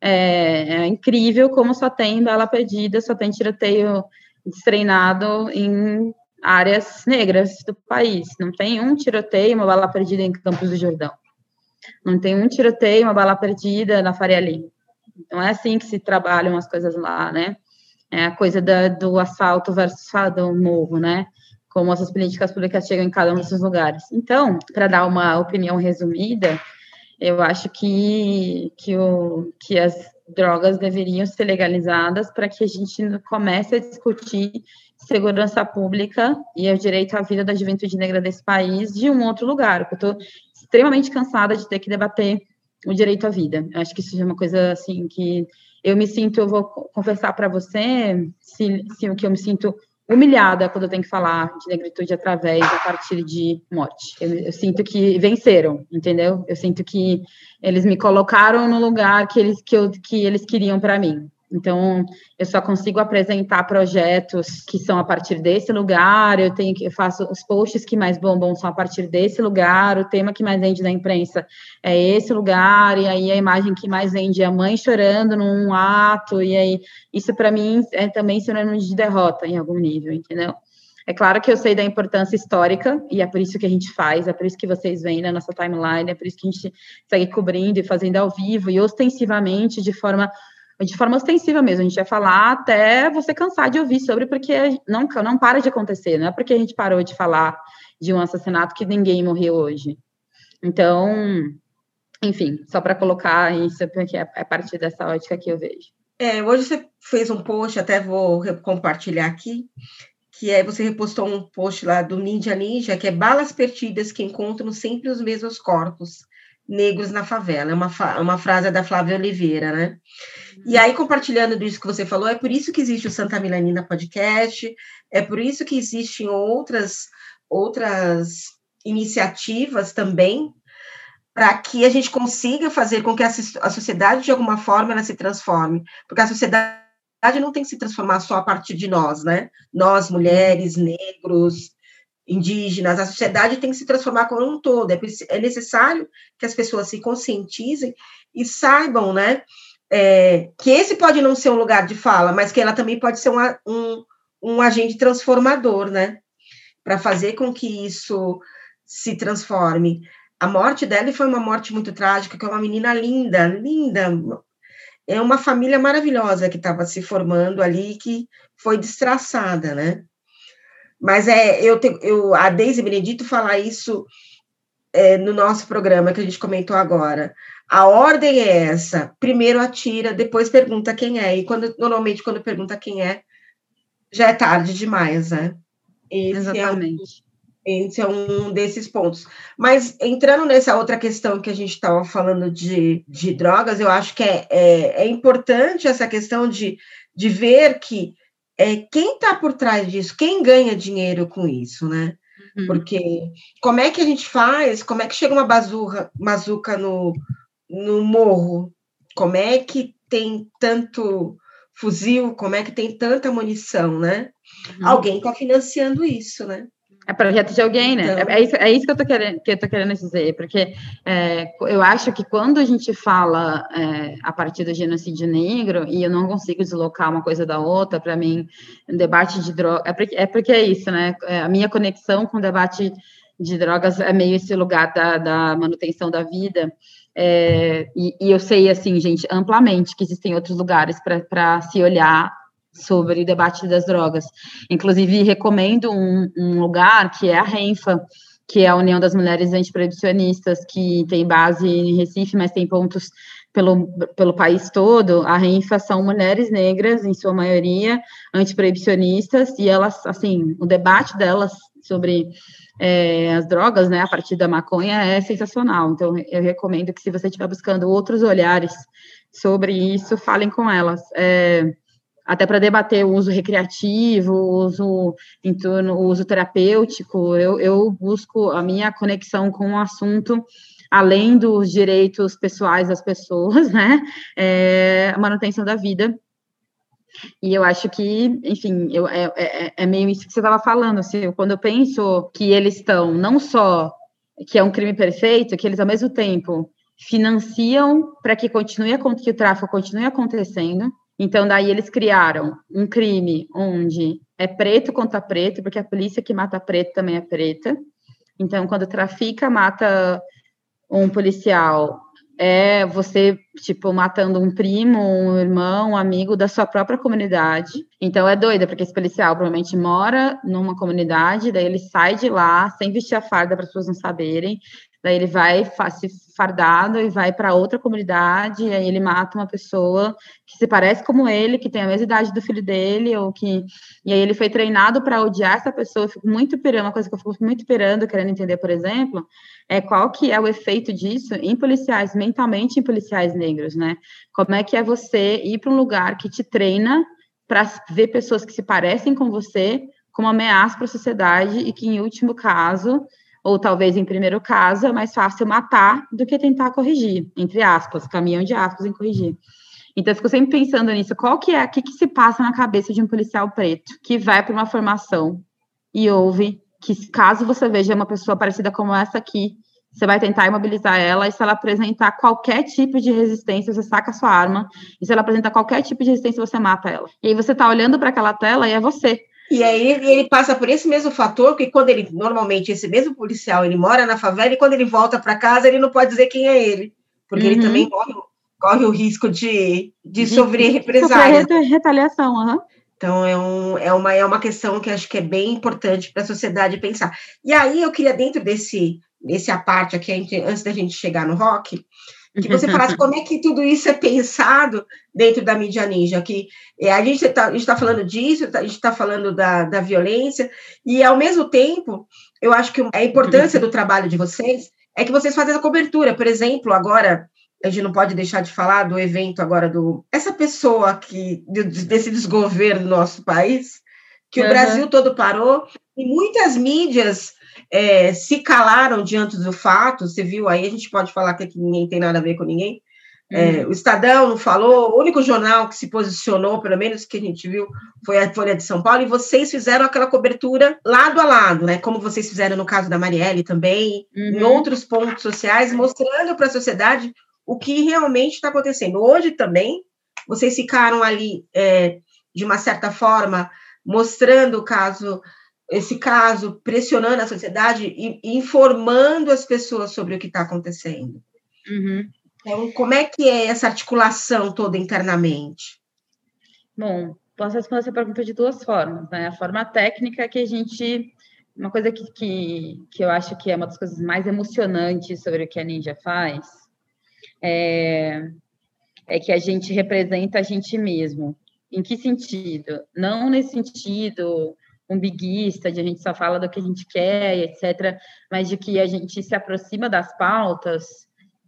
É, é incrível como só tem bala perdida, só tem tiroteio destreinado em áreas negras do país. Não tem um tiroteio, uma bala perdida em Campos do Jordão. Não tem um tiroteio, uma bala perdida na Faria Lima. Não é assim que se trabalham as coisas lá, né? É a coisa da, do assalto versus do morro, né? Como essas políticas públicas chegam em cada um desses lugares. Então, para dar uma opinião resumida, eu acho que, que, o, que as drogas deveriam ser legalizadas para que a gente comece a discutir segurança pública e o direito à vida da juventude negra desse país de um outro lugar, eu estou extremamente cansada de ter que debater o direito à vida. Eu acho que isso é uma coisa assim que eu me sinto, eu vou confessar para você, se, se o que eu me sinto humilhada quando eu tenho que falar de negritude através a partir de morte. Eu, eu, sinto que venceram, entendeu? Eu sinto que eles me colocaram no lugar que eles, que eu, que eles queriam para mim. Então, eu só consigo apresentar projetos que são a partir desse lugar, eu tenho que eu faço os posts que mais bombam são a partir desse lugar, o tema que mais vende na imprensa é esse lugar, e aí a imagem que mais vende é a mãe chorando num ato, e aí isso para mim é também sinônimo de derrota em algum nível, entendeu? É claro que eu sei da importância histórica, e é por isso que a gente faz, é por isso que vocês veem na nossa timeline, é por isso que a gente segue cobrindo e fazendo ao vivo e ostensivamente, de forma de forma ostensiva mesmo, a gente vai falar até você cansar de ouvir sobre, porque não, não para de acontecer, não é porque a gente parou de falar de um assassinato que ninguém morreu hoje. Então, enfim, só para colocar isso, porque é a partir dessa ótica que eu vejo. É, hoje você fez um post, até vou compartilhar aqui, que é você repostou um post lá do Ninja Ninja, que é balas perdidas que encontram sempre os mesmos corpos negros na favela. É uma, uma frase da Flávia Oliveira, né? E aí, compartilhando disso que você falou, é por isso que existe o Santa Milanina Podcast, é por isso que existem outras, outras iniciativas também, para que a gente consiga fazer com que a, a sociedade, de alguma forma, ela se transforme. Porque a sociedade não tem que se transformar só a partir de nós, né? Nós, mulheres, negros, indígenas, a sociedade tem que se transformar como um todo. É, é necessário que as pessoas se conscientizem e saibam, né, é, que esse pode não ser um lugar de fala, mas que ela também pode ser um, um, um agente transformador, né, para fazer com que isso se transforme. A morte dela foi uma morte muito trágica, que é uma menina linda, linda, é uma família maravilhosa que estava se formando ali, que foi destraçada, né? Mas é, eu, te, eu a Deise Benedito fala isso é, no nosso programa que a gente comentou agora. A ordem é essa: primeiro atira, depois pergunta quem é. E quando normalmente quando pergunta quem é, já é tarde demais, né? Esse Exatamente. É um, esse é um desses pontos. Mas entrando nessa outra questão que a gente estava falando de, de drogas, eu acho que é, é, é importante essa questão de, de ver que é, quem está por trás disso, quem ganha dinheiro com isso, né? Uhum. Porque como é que a gente faz? Como é que chega uma bazuca, bazuca no, no morro? Como é que tem tanto fuzil? Como é que tem tanta munição, né? Uhum. Alguém está financiando isso, né? É projeto de alguém, né? Então... É, isso, é isso que eu tô querendo, que eu tô querendo dizer, porque é, eu acho que quando a gente fala é, a partir do genocídio negro, e eu não consigo deslocar uma coisa da outra, para mim, debate de droga. É porque, é porque é isso, né? É, a minha conexão com o debate de drogas é meio esse lugar da, da manutenção da vida. É, e, e, eu sei, assim, gente, amplamente que existem outros lugares para se olhar sobre o debate das drogas. Inclusive, recomendo um, um lugar que é a RENFA, que é a União das Mulheres Antiproibicionistas, que tem base em Recife, mas tem pontos pelo, pelo país todo. A RENFA são mulheres negras, em sua maioria, antiproibicionistas, e elas, assim, o debate delas sobre é, as drogas, né, a partir da maconha, é sensacional. Então, eu recomendo que, se você estiver buscando outros olhares sobre isso, falem com elas. É, até para debater o uso recreativo, o uso em torno, o uso terapêutico, eu, eu busco a minha conexão com o assunto além dos direitos pessoais das pessoas, né, é, a manutenção da vida. E eu acho que, enfim, eu, é, é, é meio isso que você estava falando, assim, quando eu penso que eles estão, não só que é um crime perfeito, que eles, ao mesmo tempo, financiam para que continue que o tráfico continue acontecendo, então, daí eles criaram um crime onde é preto contra preto, porque a polícia que mata preto também é preta. Então, quando trafica, mata um policial, é você, tipo, matando um primo, um irmão, um amigo da sua própria comunidade. Então, é doida, porque esse policial provavelmente mora numa comunidade, daí ele sai de lá sem vestir a farda para as pessoas não saberem, Daí ele vai se fardado e vai para outra comunidade, e aí ele mata uma pessoa que se parece como ele, que tem a mesma idade do filho dele, ou que. E aí ele foi treinado para odiar essa pessoa. Eu fico muito pirando, uma coisa que eu fico muito pirando, querendo entender, por exemplo, é qual que é o efeito disso em policiais, mentalmente em policiais negros, né? Como é que é você ir para um lugar que te treina para ver pessoas que se parecem com você como ameaça para a sociedade e que, em último caso, ou talvez em primeiro caso, é mais fácil matar do que tentar corrigir, entre aspas, caminhão de aspas em corrigir. Então, eu fico sempre pensando nisso, qual que é, o que, que se passa na cabeça de um policial preto que vai para uma formação e ouve que caso você veja uma pessoa parecida como essa aqui, você vai tentar imobilizar ela, e se ela apresentar qualquer tipo de resistência, você saca a sua arma, e se ela apresentar qualquer tipo de resistência, você mata ela. E aí você está olhando para aquela tela e é você. E aí ele passa por esse mesmo fator, que quando ele, normalmente, esse mesmo policial, ele mora na favela e quando ele volta para casa, ele não pode dizer quem é ele, porque uhum. ele também corre, corre, o risco de, de sofrer represália. Sofrer retaliação, uhum. Então, é, um, é, uma, é uma questão que acho que é bem importante para a sociedade pensar. E aí, eu queria, dentro desse, desse aparte aqui, antes da gente chegar no rock, que você falasse como é que tudo isso é pensado dentro da mídia ninja, que é, a gente está tá falando disso, tá, a gente está falando da, da violência, e ao mesmo tempo, eu acho que a importância do trabalho de vocês é que vocês fazem a cobertura, por exemplo, agora a gente não pode deixar de falar do evento agora do essa pessoa que desse desgoverno do nosso país, que uhum. o Brasil todo parou e muitas mídias é, se calaram diante do fato, você viu aí, a gente pode falar que ninguém tem nada a ver com ninguém. É, uhum. o Estadão não falou, o único jornal que se posicionou, pelo menos que a gente viu, foi a Folha de São Paulo, e vocês fizeram aquela cobertura lado a lado, né? Como vocês fizeram no caso da Marielle também, uhum. em outros pontos sociais, mostrando para a sociedade o que realmente está acontecendo. Hoje também, vocês ficaram ali, é, de uma certa forma, mostrando o caso esse caso, pressionando a sociedade e informando as pessoas sobre o que está acontecendo. Uhum. Então, como é que é essa articulação toda internamente? Bom, posso responder essa pergunta de duas formas. Né? A forma técnica é que a gente. Uma coisa que, que, que eu acho que é uma das coisas mais emocionantes sobre o que a Ninja faz é, é que a gente representa a gente mesmo. Em que sentido? Não nesse sentido umbiguista, de a gente só fala do que a gente quer, etc., mas de que a gente se aproxima das pautas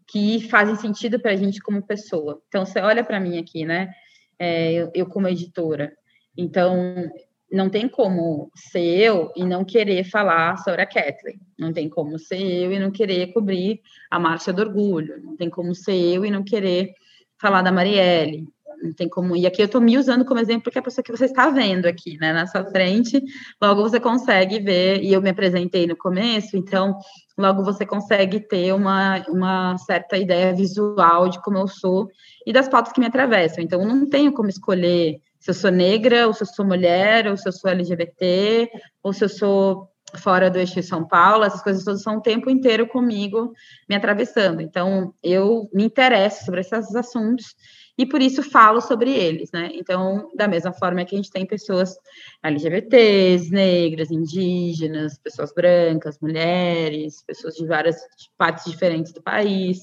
que fazem sentido para a gente como pessoa. Então, você olha para mim aqui, né? É, eu, eu, como editora. Então, não tem como ser eu e não querer falar sobre a Kathleen. Não tem como ser eu e não querer cobrir a Marcha do Orgulho. Não tem como ser eu e não querer falar da Marielle. Não tem como. E aqui eu estou me usando como exemplo porque é a pessoa que você está vendo aqui, né, na sua frente, logo você consegue ver, e eu me apresentei no começo, então logo você consegue ter uma, uma certa ideia visual de como eu sou e das pautas que me atravessam. Então, não tenho como escolher se eu sou negra, ou se eu sou mulher, ou se eu sou LGBT, ou se eu sou fora do eixo São Paulo, essas coisas todas são o tempo inteiro comigo me atravessando. Então, eu me interesso sobre esses assuntos e por isso falo sobre eles, né? Então, da mesma forma que a gente tem pessoas LGBTs, negras, indígenas, pessoas brancas, mulheres, pessoas de várias partes diferentes do país,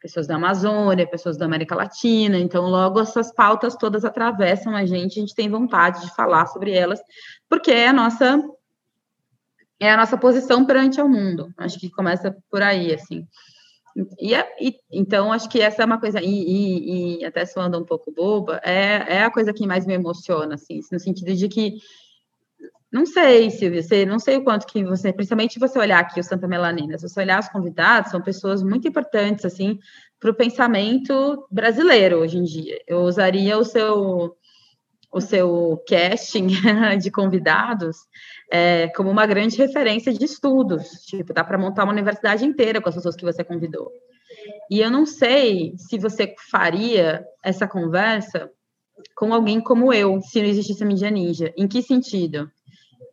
pessoas da Amazônia, pessoas da América Latina. Então, logo essas pautas todas atravessam a gente, a gente tem vontade de falar sobre elas, porque é a nossa é a nossa posição perante o mundo. Acho que começa por aí, assim. E, e, então, acho que essa é uma coisa, e, e, e, até soando um pouco boba, é, é a coisa que mais me emociona, assim, no sentido de que, não sei, Silvia, você, não sei o quanto que você, principalmente você olhar aqui o Santa Melanina, se você olhar os convidados, são pessoas muito importantes, assim, para o pensamento brasileiro hoje em dia. Eu usaria o seu, o seu casting de convidados é, como uma grande referência de estudos. Tipo, dá para montar uma universidade inteira com as pessoas que você convidou. E eu não sei se você faria essa conversa com alguém como eu, se não existisse a mídia ninja. Em que sentido?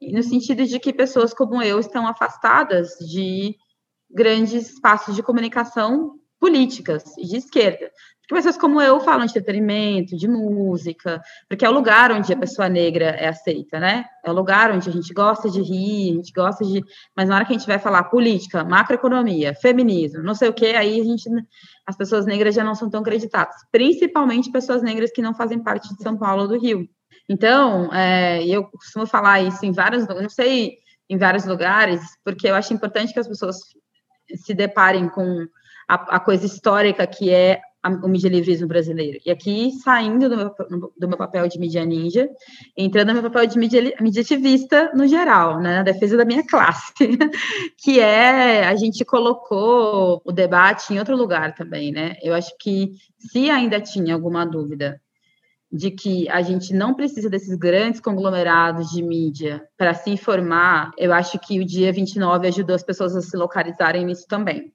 No sentido de que pessoas como eu estão afastadas de grandes espaços de comunicação políticas de esquerda. Porque pessoas como eu falam de entretenimento, de música, porque é o lugar onde a pessoa negra é aceita, né? É o lugar onde a gente gosta de rir, a gente gosta de. Mas na hora que a gente vai falar política, macroeconomia, feminismo, não sei o quê, aí a gente. As pessoas negras já não são tão acreditadas, principalmente pessoas negras que não fazem parte de São Paulo ou do Rio. Então, é, eu costumo falar isso em vários, não sei, em vários lugares, porque eu acho importante que as pessoas se deparem com a, a coisa histórica que é o medialivrismo brasileiro. E aqui, saindo do meu, do meu papel de mídia ninja, entrando no meu papel de media, mediativista no geral, né, na defesa da minha classe, que é, a gente colocou o debate em outro lugar também, né, eu acho que se ainda tinha alguma dúvida de que a gente não precisa desses grandes conglomerados de mídia para se informar, eu acho que o dia 29 ajudou as pessoas a se localizarem nisso também.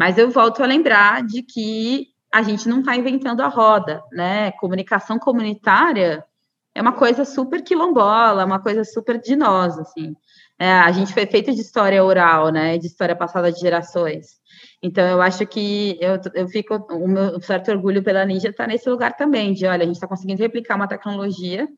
Mas eu volto a lembrar de que a gente não está inventando a roda, né? Comunicação comunitária é uma coisa super quilombola, uma coisa super de nós, assim. É, a gente foi feito de história oral, né? De história passada de gerações. Então, eu acho que eu, eu fico, o meu certo orgulho pela Ninja está nesse lugar também, de olha, a gente está conseguindo replicar uma tecnologia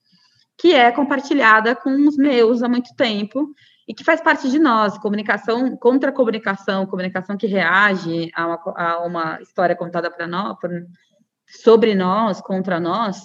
que é compartilhada com os meus há muito tempo e que faz parte de nós, comunicação contra comunicação, comunicação que reage a uma, a uma história contada para nós, por, sobre nós, contra nós,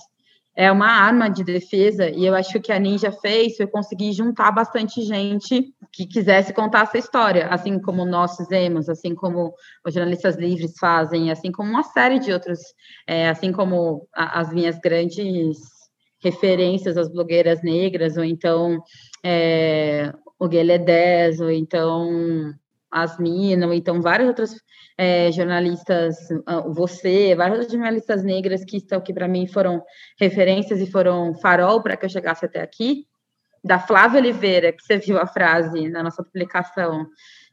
é uma arma de defesa, e eu acho que a Ninja fez foi conseguir juntar bastante gente que quisesse contar essa história, assim como nós fizemos, assim como os jornalistas livres fazem, assim como uma série de outros, é, assim como a, as minhas grandes referências às blogueiras negras, ou então é, o Guilherme 10, ou então Asmina, ou então várias outras é, jornalistas, ah, você, várias jornalistas negras que estão que para mim foram referências e foram farol para que eu chegasse até aqui, da Flávia Oliveira, que você viu a frase na nossa publicação,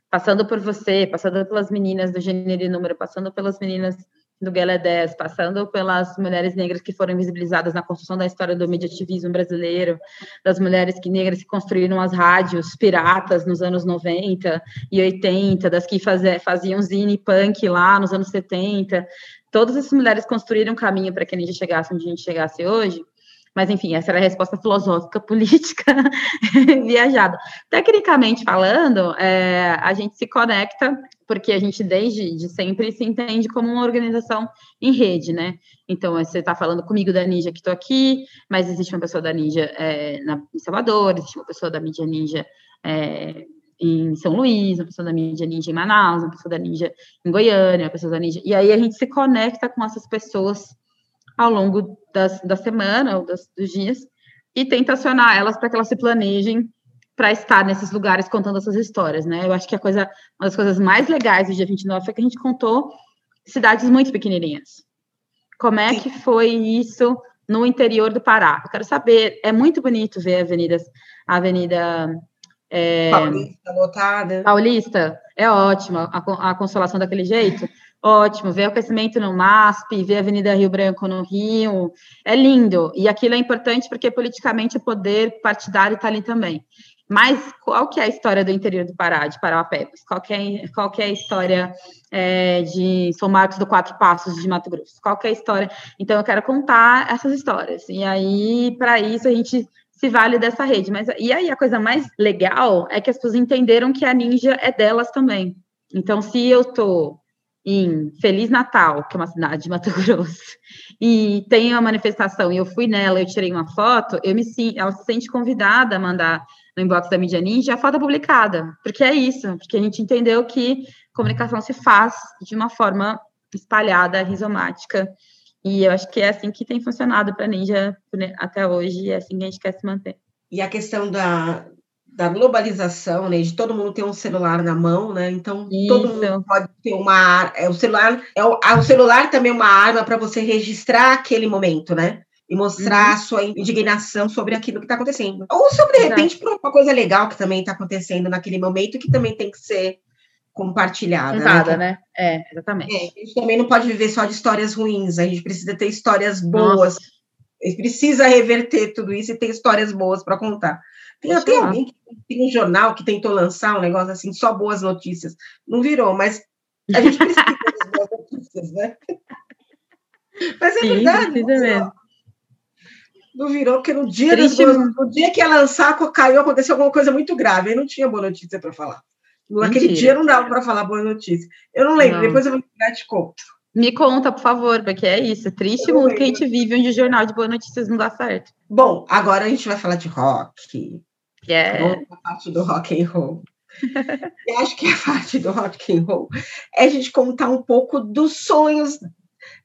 passando por você, passando pelas meninas do Gênero e Número, passando pelas meninas do Guelé 10, passando pelas mulheres negras que foram invisibilizadas na construção da história do mediativismo brasileiro, das mulheres que, negras que construíram as rádios piratas nos anos 90 e 80, das que fazia, faziam zine punk lá nos anos 70. Todas essas mulheres construíram um caminho para que a gente chegasse onde a gente chegasse hoje. Mas, enfim, essa era a resposta filosófica, política, viajada. Tecnicamente falando, é, a gente se conecta, porque a gente, desde de sempre, se entende como uma organização em rede, né? Então, você está falando comigo da Ninja que estou aqui, mas existe uma pessoa da Ninja é, na, em Salvador, existe uma pessoa da mídia Ninja é, em São Luís, uma pessoa da mídia ninja em Manaus, uma pessoa da ninja em Goiânia, uma pessoa da ninja. E aí a gente se conecta com essas pessoas ao longo das, da semana ou das, dos dias e tenta acionar elas para que elas se planejem para estar nesses lugares contando essas histórias, né? Eu acho que a coisa, uma das coisas mais legais do dia 29 foi que a gente contou cidades muito pequenininhas, Como é que foi isso no interior do Pará? Eu quero saber. É muito bonito ver a avenida, a avenida é, Paulista lotada. Paulista, é ótimo. A, a consolação daquele jeito, ótimo. Ver o crescimento no MASP, ver a Avenida Rio Branco no Rio, é lindo. E aquilo é importante porque politicamente o poder partidário está ali também. Mas qual que é a história do interior do Pará, de Parauapebas? Qual que é, qual que é a história é, de São Marcos do Quatro Passos de Mato Grosso? Qual que é a história? Então, eu quero contar essas histórias. E aí, para isso, a gente se vale dessa rede. Mas e aí a coisa mais legal é que as pessoas entenderam que a Ninja é delas também. Então, se eu tô em Feliz Natal, que é uma cidade de Mato Grosso, e tem uma manifestação e eu fui nela, eu tirei uma foto, eu me ela se sente convidada a mandar no inbox da Mídia Ninja a foto publicada, porque é isso, porque a gente entendeu que comunicação se faz de uma forma espalhada, rizomática, e eu acho que é assim que tem funcionado para a Ninja até hoje, e é assim que a gente quer se manter. E a questão da, da globalização, né, de todo mundo ter um celular na mão, né? Então Isso. todo mundo pode ter uma é o celular é o, o celular também é uma arma para você registrar aquele momento, né? E mostrar uhum. a sua indignação sobre aquilo que está acontecendo. Ou sobre, de repente, por uma coisa legal que também está acontecendo naquele momento que também tem que ser compartilhada. Contada, né? né? É, exatamente. É, a gente também não pode viver só de histórias ruins, a gente precisa ter histórias boas. Nossa. A gente precisa reverter tudo isso e ter histórias boas para contar. Tem até alguém que tem um jornal que tentou lançar um negócio assim, só boas notícias. Não virou, mas a gente precisa das boas notícias, né? Mas é Sim, verdade. Não virou, porque no dia, das boas, no dia que ia lançar, caiu, aconteceu alguma coisa muito grave. Aí não tinha boa notícia para falar. Naquele Mentira. dia não dava para falar boa notícia. Eu não lembro, não. depois eu vou te conto. Me conta, por favor, porque é isso. Triste mundo que a gente vive onde o jornal de boas notícias não dá certo. Bom, agora a gente vai falar de rock. Yeah. A parte do rock and roll. Eu acho que a parte do rock and roll é a gente contar um pouco dos sonhos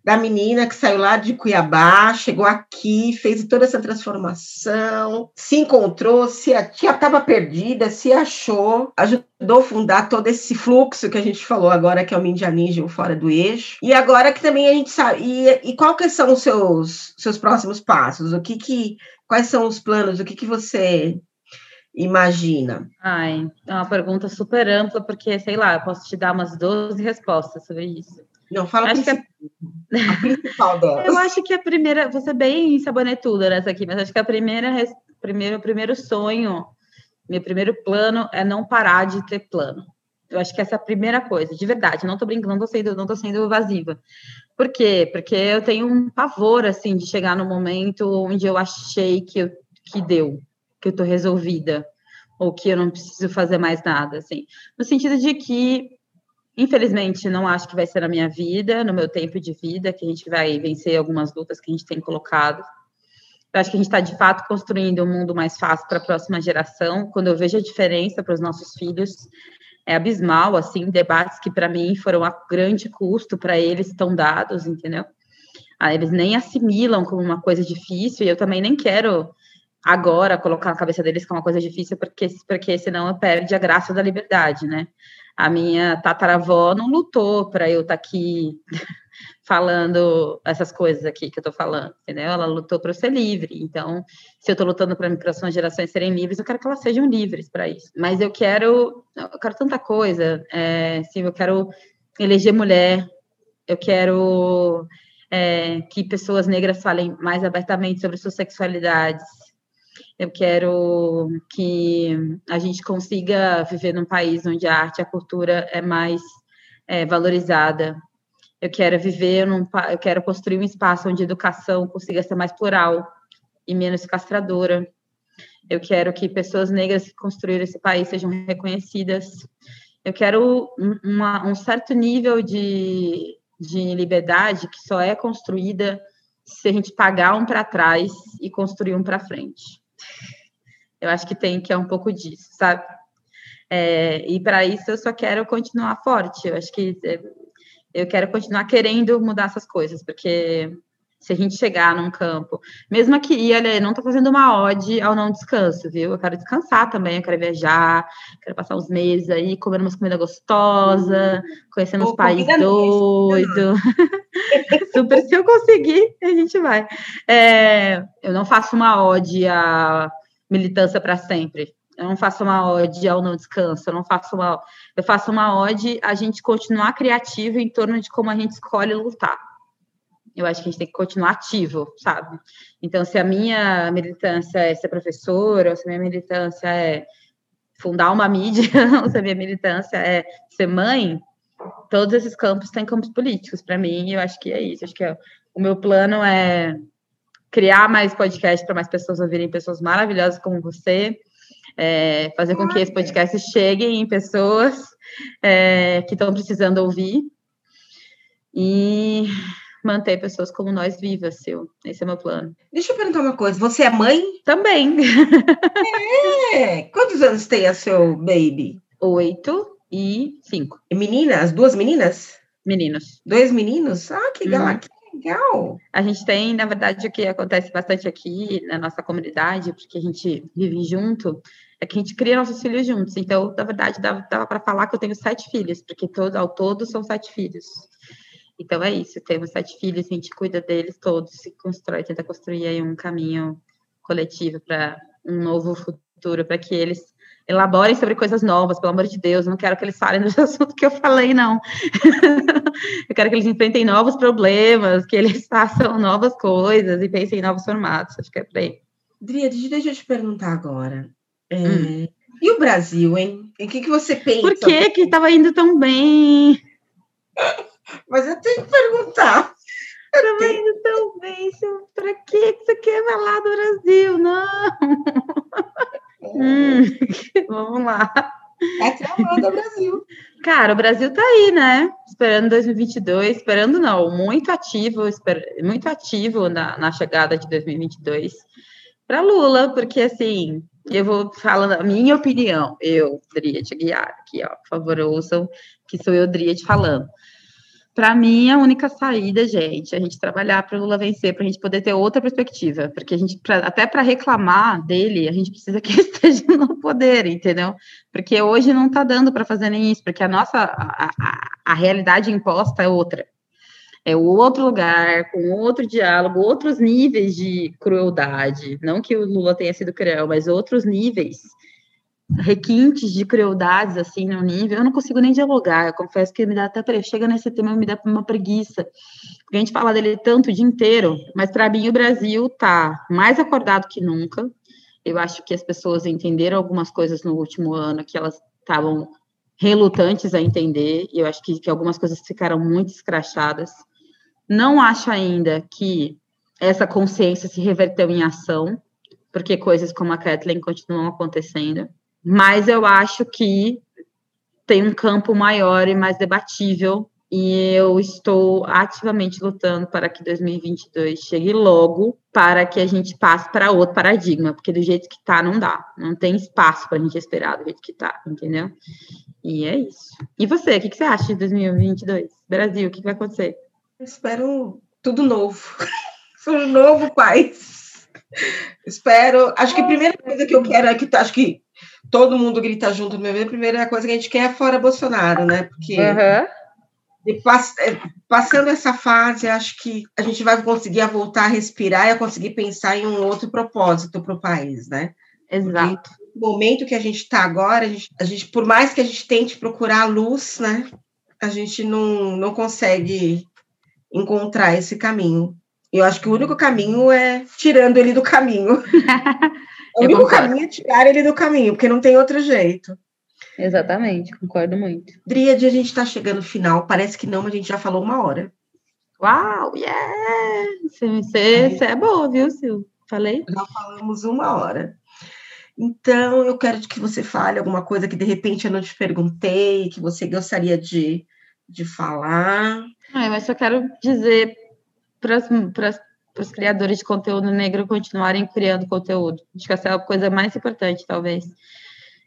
da menina que saiu lá de Cuiabá, chegou aqui, fez toda essa transformação, se encontrou, se estava perdida, se achou, ajudou a fundar todo esse fluxo que a gente falou agora, que é o Mindia Ninja, o Fora do Eixo. E agora que também a gente sabe, e, e qual que são os seus, seus próximos passos? O que que, quais são os planos? O que que você imagina? Ai, é uma pergunta super ampla, porque, sei lá, eu posso te dar umas 12 respostas sobre isso. Não, fala acho que a... a principal dela. Eu acho que a primeira, você bem sabonetuda nessa aqui, mas acho que a primeira, primeiro, primeiro sonho, meu primeiro plano é não parar de ter plano. Eu acho que essa é a primeira coisa, de verdade. Não tô brincando, não tô sendo, não tô sendo evasiva. Por quê? Porque eu tenho um pavor, assim, de chegar no momento onde eu achei que, eu, que deu, que eu tô resolvida, ou que eu não preciso fazer mais nada, assim. No sentido de que Infelizmente, não acho que vai ser na minha vida, no meu tempo de vida, que a gente vai vencer algumas lutas que a gente tem colocado. Eu acho que a gente está, de fato, construindo um mundo mais fácil para a próxima geração. Quando eu vejo a diferença para os nossos filhos, é abismal, assim, debates que, para mim, foram a grande custo para eles, estão dados, entendeu? Ah, eles nem assimilam como uma coisa difícil, e eu também nem quero agora colocar na cabeça deles que é uma coisa difícil, porque, porque senão perde a graça da liberdade, né? A minha tataravó não lutou para eu estar tá aqui falando essas coisas aqui que eu estou falando, entendeu? Ela lutou para eu ser livre. Então, se eu estou lutando para as próximas gerações serem livres, eu quero que elas sejam livres para isso. Mas eu quero, eu quero tanta coisa. É, sim, eu quero eleger mulher. Eu quero é, que pessoas negras falem mais abertamente sobre suas sexualidades. Eu quero que a gente consiga viver num país onde a arte e a cultura é mais é, valorizada. Eu quero viver num, eu quero construir um espaço onde a educação consiga ser mais plural e menos castradora. Eu quero que pessoas negras que construíram esse país sejam reconhecidas. Eu quero uma, um certo nível de, de liberdade que só é construída se a gente pagar um para trás e construir um para frente. Eu acho que tem que é um pouco disso, sabe? É, e para isso eu só quero continuar forte. Eu acho que é, eu quero continuar querendo mudar essas coisas, porque se a gente chegar num campo, mesmo aqui, olha, não estou fazendo uma ode ao não descanso, viu? Eu quero descansar também, eu quero viajar, quero passar uns meses aí comendo umas comida gostosa, conhecendo uns países doidos. Super, se eu conseguir, a gente vai. É, eu não faço uma ode à militância para sempre. Eu não faço uma ode ao não descanso, eu não faço uma. Eu faço uma ode a gente continuar criativo em torno de como a gente escolhe lutar. Eu acho que a gente tem que continuar ativo, sabe? Então, se a minha militância é ser professora, ou se a minha militância é fundar uma mídia, ou se a minha militância é ser mãe, todos esses campos têm campos políticos para mim, e eu acho que é isso. Acho que é, o meu plano é criar mais podcast para mais pessoas ouvirem pessoas maravilhosas como você, é, fazer com que esse podcast chegue em pessoas é, que estão precisando ouvir e manter pessoas como nós vivas, seu. Esse é meu plano. Deixa eu perguntar uma coisa. Você é mãe? Também. É. Quantos anos tem a seu baby? Oito e cinco. Menina? As duas meninas? Meninos. Dois meninos? Ah, que legal. Uhum. Que legal. A gente tem, na verdade, o que acontece bastante aqui na nossa comunidade, porque a gente vive junto, é que a gente cria nossos filhos juntos. Então, na verdade, dava, dava para falar que eu tenho sete filhos, porque todo, ao todo são sete filhos. Então é isso, temos sete filhos, a gente cuida deles todos, se constrói, tenta construir aí um caminho coletivo para um novo futuro, para que eles elaborem sobre coisas novas, pelo amor de Deus, eu não quero que eles falem dos assuntos que eu falei, não. eu quero que eles enfrentem novos problemas, que eles façam novas coisas e pensem em novos formatos, acho que é por aí. Driade, deixa eu te perguntar agora. É... Hum. E o Brasil, hein? O que, que você pensa? Por que que estava indo tão bem? Mas eu tenho que perguntar. Estava indo tão bem. Para que você quer falar do Brasil? Não. Hum, vamos lá. É travando o Brasil. Cara, o Brasil tá aí, né? Esperando 2022, esperando não, muito ativo, esper, muito ativo na, na chegada de 2022 para Lula, porque assim, eu vou falando a minha opinião, eu, Driade Guiar, aqui, ó, por favor, ouçam, que sou eu, Driade, falando. Para mim, a única saída, gente, é a gente trabalhar para o Lula vencer, para a gente poder ter outra perspectiva, porque a gente, pra, até para reclamar dele, a gente precisa que ele esteja no poder, entendeu? Porque hoje não está dando para fazer nem isso, porque a nossa, a, a, a realidade imposta é outra. É outro lugar, com outro diálogo, outros níveis de crueldade. Não que o Lula tenha sido cruel, mas outros níveis requintes de crueldades, assim, no nível, eu não consigo nem dialogar, eu confesso que me dá até, chega nesse tema, me dá uma preguiça, porque a gente fala dele tanto o dia inteiro, mas para mim o Brasil tá mais acordado que nunca, eu acho que as pessoas entenderam algumas coisas no último ano que elas estavam relutantes a entender, e eu acho que, que algumas coisas ficaram muito escrachadas, não acho ainda que essa consciência se reverteu em ação, porque coisas como a Kathleen continuam acontecendo, mas eu acho que tem um campo maior e mais debatível, e eu estou ativamente lutando para que 2022 chegue logo, para que a gente passe para outro paradigma, porque do jeito que está, não dá, não tem espaço para a gente esperar do jeito que está, entendeu? E é isso. E você, o que, que você acha de 2022? Brasil, o que, que vai acontecer? Eu espero tudo novo. Tudo novo, paz. Espero. Acho que a primeira coisa que eu quero é que acho que todo mundo grita junto no meu vida, a primeira coisa que a gente quer é fora Bolsonaro, né? Porque uhum. pass, passando essa fase, acho que a gente vai conseguir voltar a respirar e a conseguir pensar em um outro propósito para o país, né? Exato. no momento que a gente está agora, a gente, a gente, por mais que a gente tente procurar a luz, né? A gente não, não consegue encontrar esse caminho. Eu acho que o único caminho é tirando ele do caminho. o único caminho é tirar ele do caminho, porque não tem outro jeito. Exatamente, concordo muito. Dríade, a gente está chegando no final. Parece que não, mas a gente já falou uma hora. Uau, yeah! Você, você é boa, viu, Sil? Falei? Já falamos uma hora. Então, eu quero que você fale alguma coisa que de repente eu não te perguntei, que você gostaria de, de falar. Ah, mas eu quero dizer para os criadores de conteúdo negro continuarem criando conteúdo. Acho que essa é a coisa mais importante, talvez.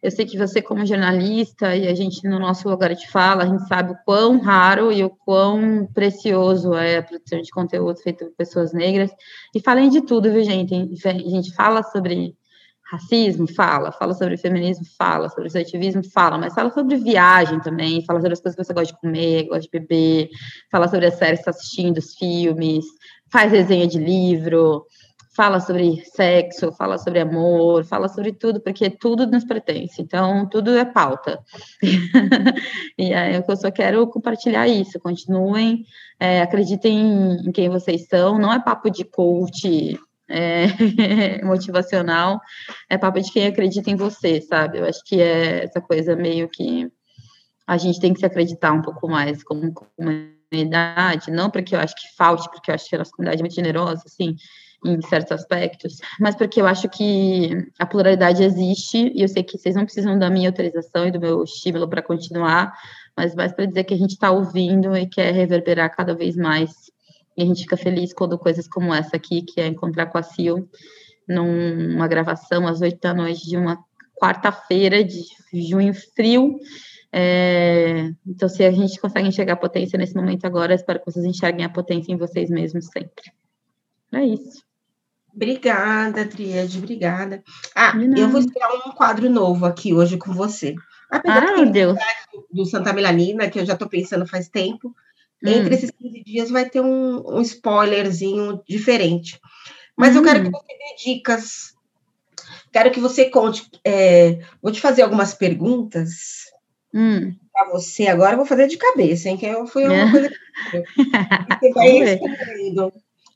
Eu sei que você, como jornalista, e a gente no nosso lugar de fala, a gente sabe o quão raro e o quão precioso é a produção de conteúdo feito por pessoas negras. E falem de tudo, viu, gente? A gente fala sobre racismo, fala, fala sobre feminismo, fala, sobre ativismo, fala, mas fala sobre viagem também, fala sobre as coisas que você gosta de comer, gosta de beber, fala sobre as séries que está assistindo, os filmes, faz resenha de livro, fala sobre sexo, fala sobre amor, fala sobre tudo, porque tudo nos pertence, então tudo é pauta. e aí eu só quero compartilhar isso, continuem, é, acreditem em quem vocês são, não é papo de coach, é, motivacional, é papo de quem acredita em você, sabe? Eu acho que é essa coisa meio que a gente tem que se acreditar um pouco mais como comunidade, não porque eu acho que falte, porque eu acho que a nossa comunidade é muito generosa, assim, em certos aspectos, mas porque eu acho que a pluralidade existe e eu sei que vocês não precisam da minha autorização e do meu estímulo para continuar, mas mais para dizer que a gente está ouvindo e quer reverberar cada vez mais e a gente fica feliz quando coisas como essa aqui, que é encontrar com a Sil numa gravação às oito da noite de uma quarta-feira de junho frio. É, então, se a gente consegue enxergar a potência nesse momento agora, espero que vocês enxerguem a potência em vocês mesmos sempre. É isso. Obrigada, Triade, obrigada. Ah, eu vou estrear um quadro novo aqui hoje com você. Apesar ah, meu Deus. Do Santa Melanina, que eu já estou pensando faz tempo, entre hum. esses 15 dias vai ter um, um spoilerzinho diferente. Mas hum. eu quero que hum. você dê dicas. Quero que você conte. É, vou te fazer algumas perguntas hum. para você agora. Vou fazer de cabeça, hein? Que eu fui uma é. coisa. Que vai.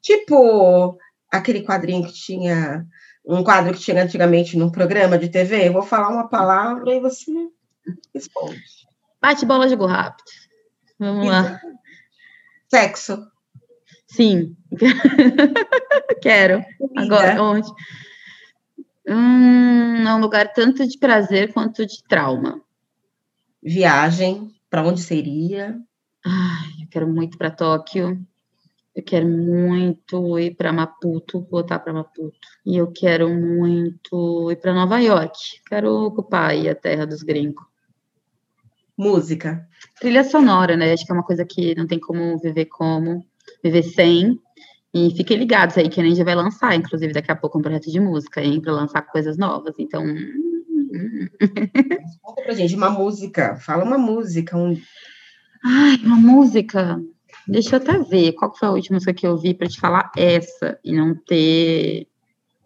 Tipo aquele quadrinho que tinha. Um quadro que tinha antigamente num programa de TV. Eu vou falar uma palavra e você responde. Bate bola, jogo rápido. Vamos lá. Sexo. Sim. Quero. Comida. Agora, onde? Hum, é um lugar tanto de prazer quanto de trauma. Viagem, para onde seria? Ai, eu quero muito para Tóquio. Eu quero muito ir para Maputo, voltar para Maputo. E eu quero muito ir para Nova York. Quero ocupar aí a terra dos gringos. Música. Trilha sonora, né? Acho que é uma coisa que não tem como viver como, viver sem. E fiquem ligados aí que a gente vai lançar, inclusive, daqui a pouco um projeto de música, hein? Para lançar coisas novas. Então. Conta pra gente uma música. Fala uma música. Um... Ai, uma música. Deixa eu até ver qual foi a última música que eu vi para te falar essa e não ter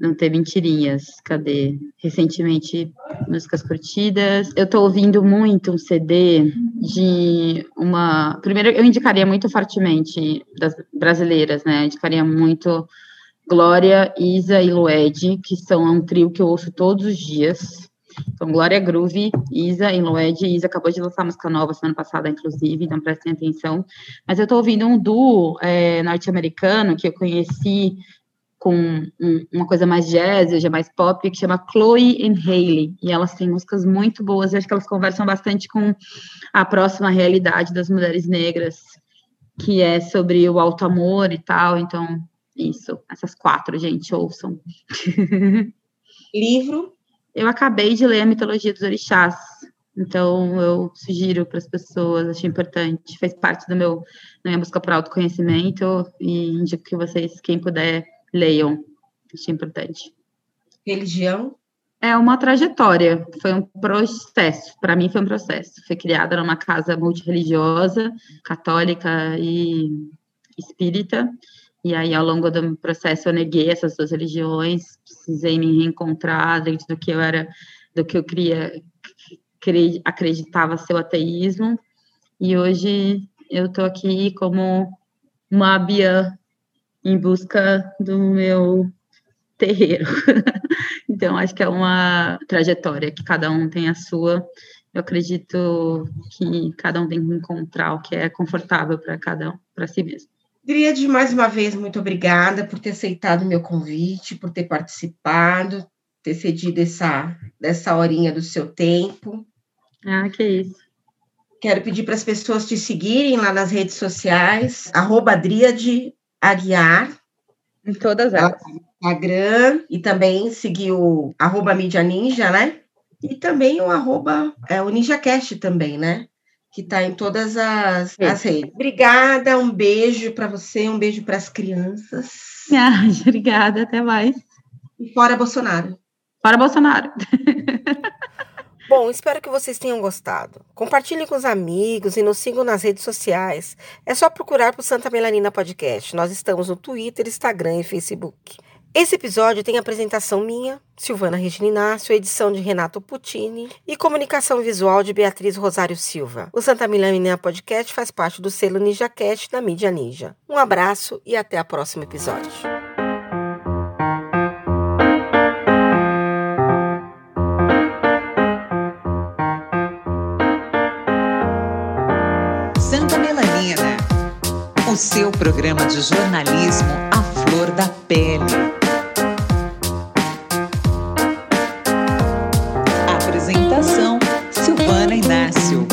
não ter mentirinhas. Cadê? Recentemente, músicas curtidas. Eu tô ouvindo muito um CD de uma. Primeiro, eu indicaria muito fortemente das brasileiras, né? Eu indicaria muito Glória, Isa e Lued, que são um trio que eu ouço todos os dias. Então, Glória Groove, Isa e Lued. Isa acabou de lançar música nova semana passada, inclusive, então prestem atenção. Mas eu tô ouvindo um duo é, norte-americano que eu conheci com um, uma coisa mais jazz, hoje é mais pop, que chama Chloe and Hailey, e elas têm músicas muito boas, e acho que elas conversam bastante com a próxima realidade das mulheres negras, que é sobre o alto amor e tal, então, isso, essas quatro, gente, ouçam. Livro? Eu acabei de ler a mitologia dos orixás, então eu sugiro para as pessoas, achei importante, fez parte do meu, da minha busca por autoconhecimento, e indico que vocês, quem puder, leiam. É importante. Religião? É uma trajetória, foi um processo. Para mim, foi um processo. Fui criada numa casa multireligiosa, católica e espírita. E aí, ao longo do processo, eu neguei essas duas religiões, precisei me reencontrar dentro do que eu era, do que eu queria, acreditava ser o ateísmo. E hoje eu estou aqui como uma Bia em busca do meu terreiro. então, acho que é uma trajetória que cada um tem a sua. Eu acredito que cada um tem que encontrar o que é confortável para cada um, para si mesmo. De mais uma vez, muito obrigada por ter aceitado o meu convite, por ter participado, ter cedido essa, dessa horinha do seu tempo. Ah, que isso. Quero pedir para as pessoas te seguirem lá nas redes sociais, arroba Aguiar. Em todas elas. Instagram e também seguir o arroba Mídia Ninja, né? E também o arroba, é, o NinjaCast também, né? Que está em todas as, as, redes. Obrigada, um beijo para você, um beijo para as crianças. Ah, obrigada, até mais. E fora Bolsonaro. Para Bolsonaro! Bom, espero que vocês tenham gostado. Compartilhe com os amigos e nos sigam nas redes sociais. É só procurar por Santa Melanina Podcast. Nós estamos no Twitter, Instagram e Facebook. Esse episódio tem apresentação minha, Silvana Regina Inácio, edição de Renato Puccini e comunicação visual de Beatriz Rosário Silva. O Santa Melanina Podcast faz parte do selo NinjaCast da Mídia Ninja. Um abraço e até o próximo episódio. Santa Melanina, o seu programa de jornalismo à flor da pele. Cássio.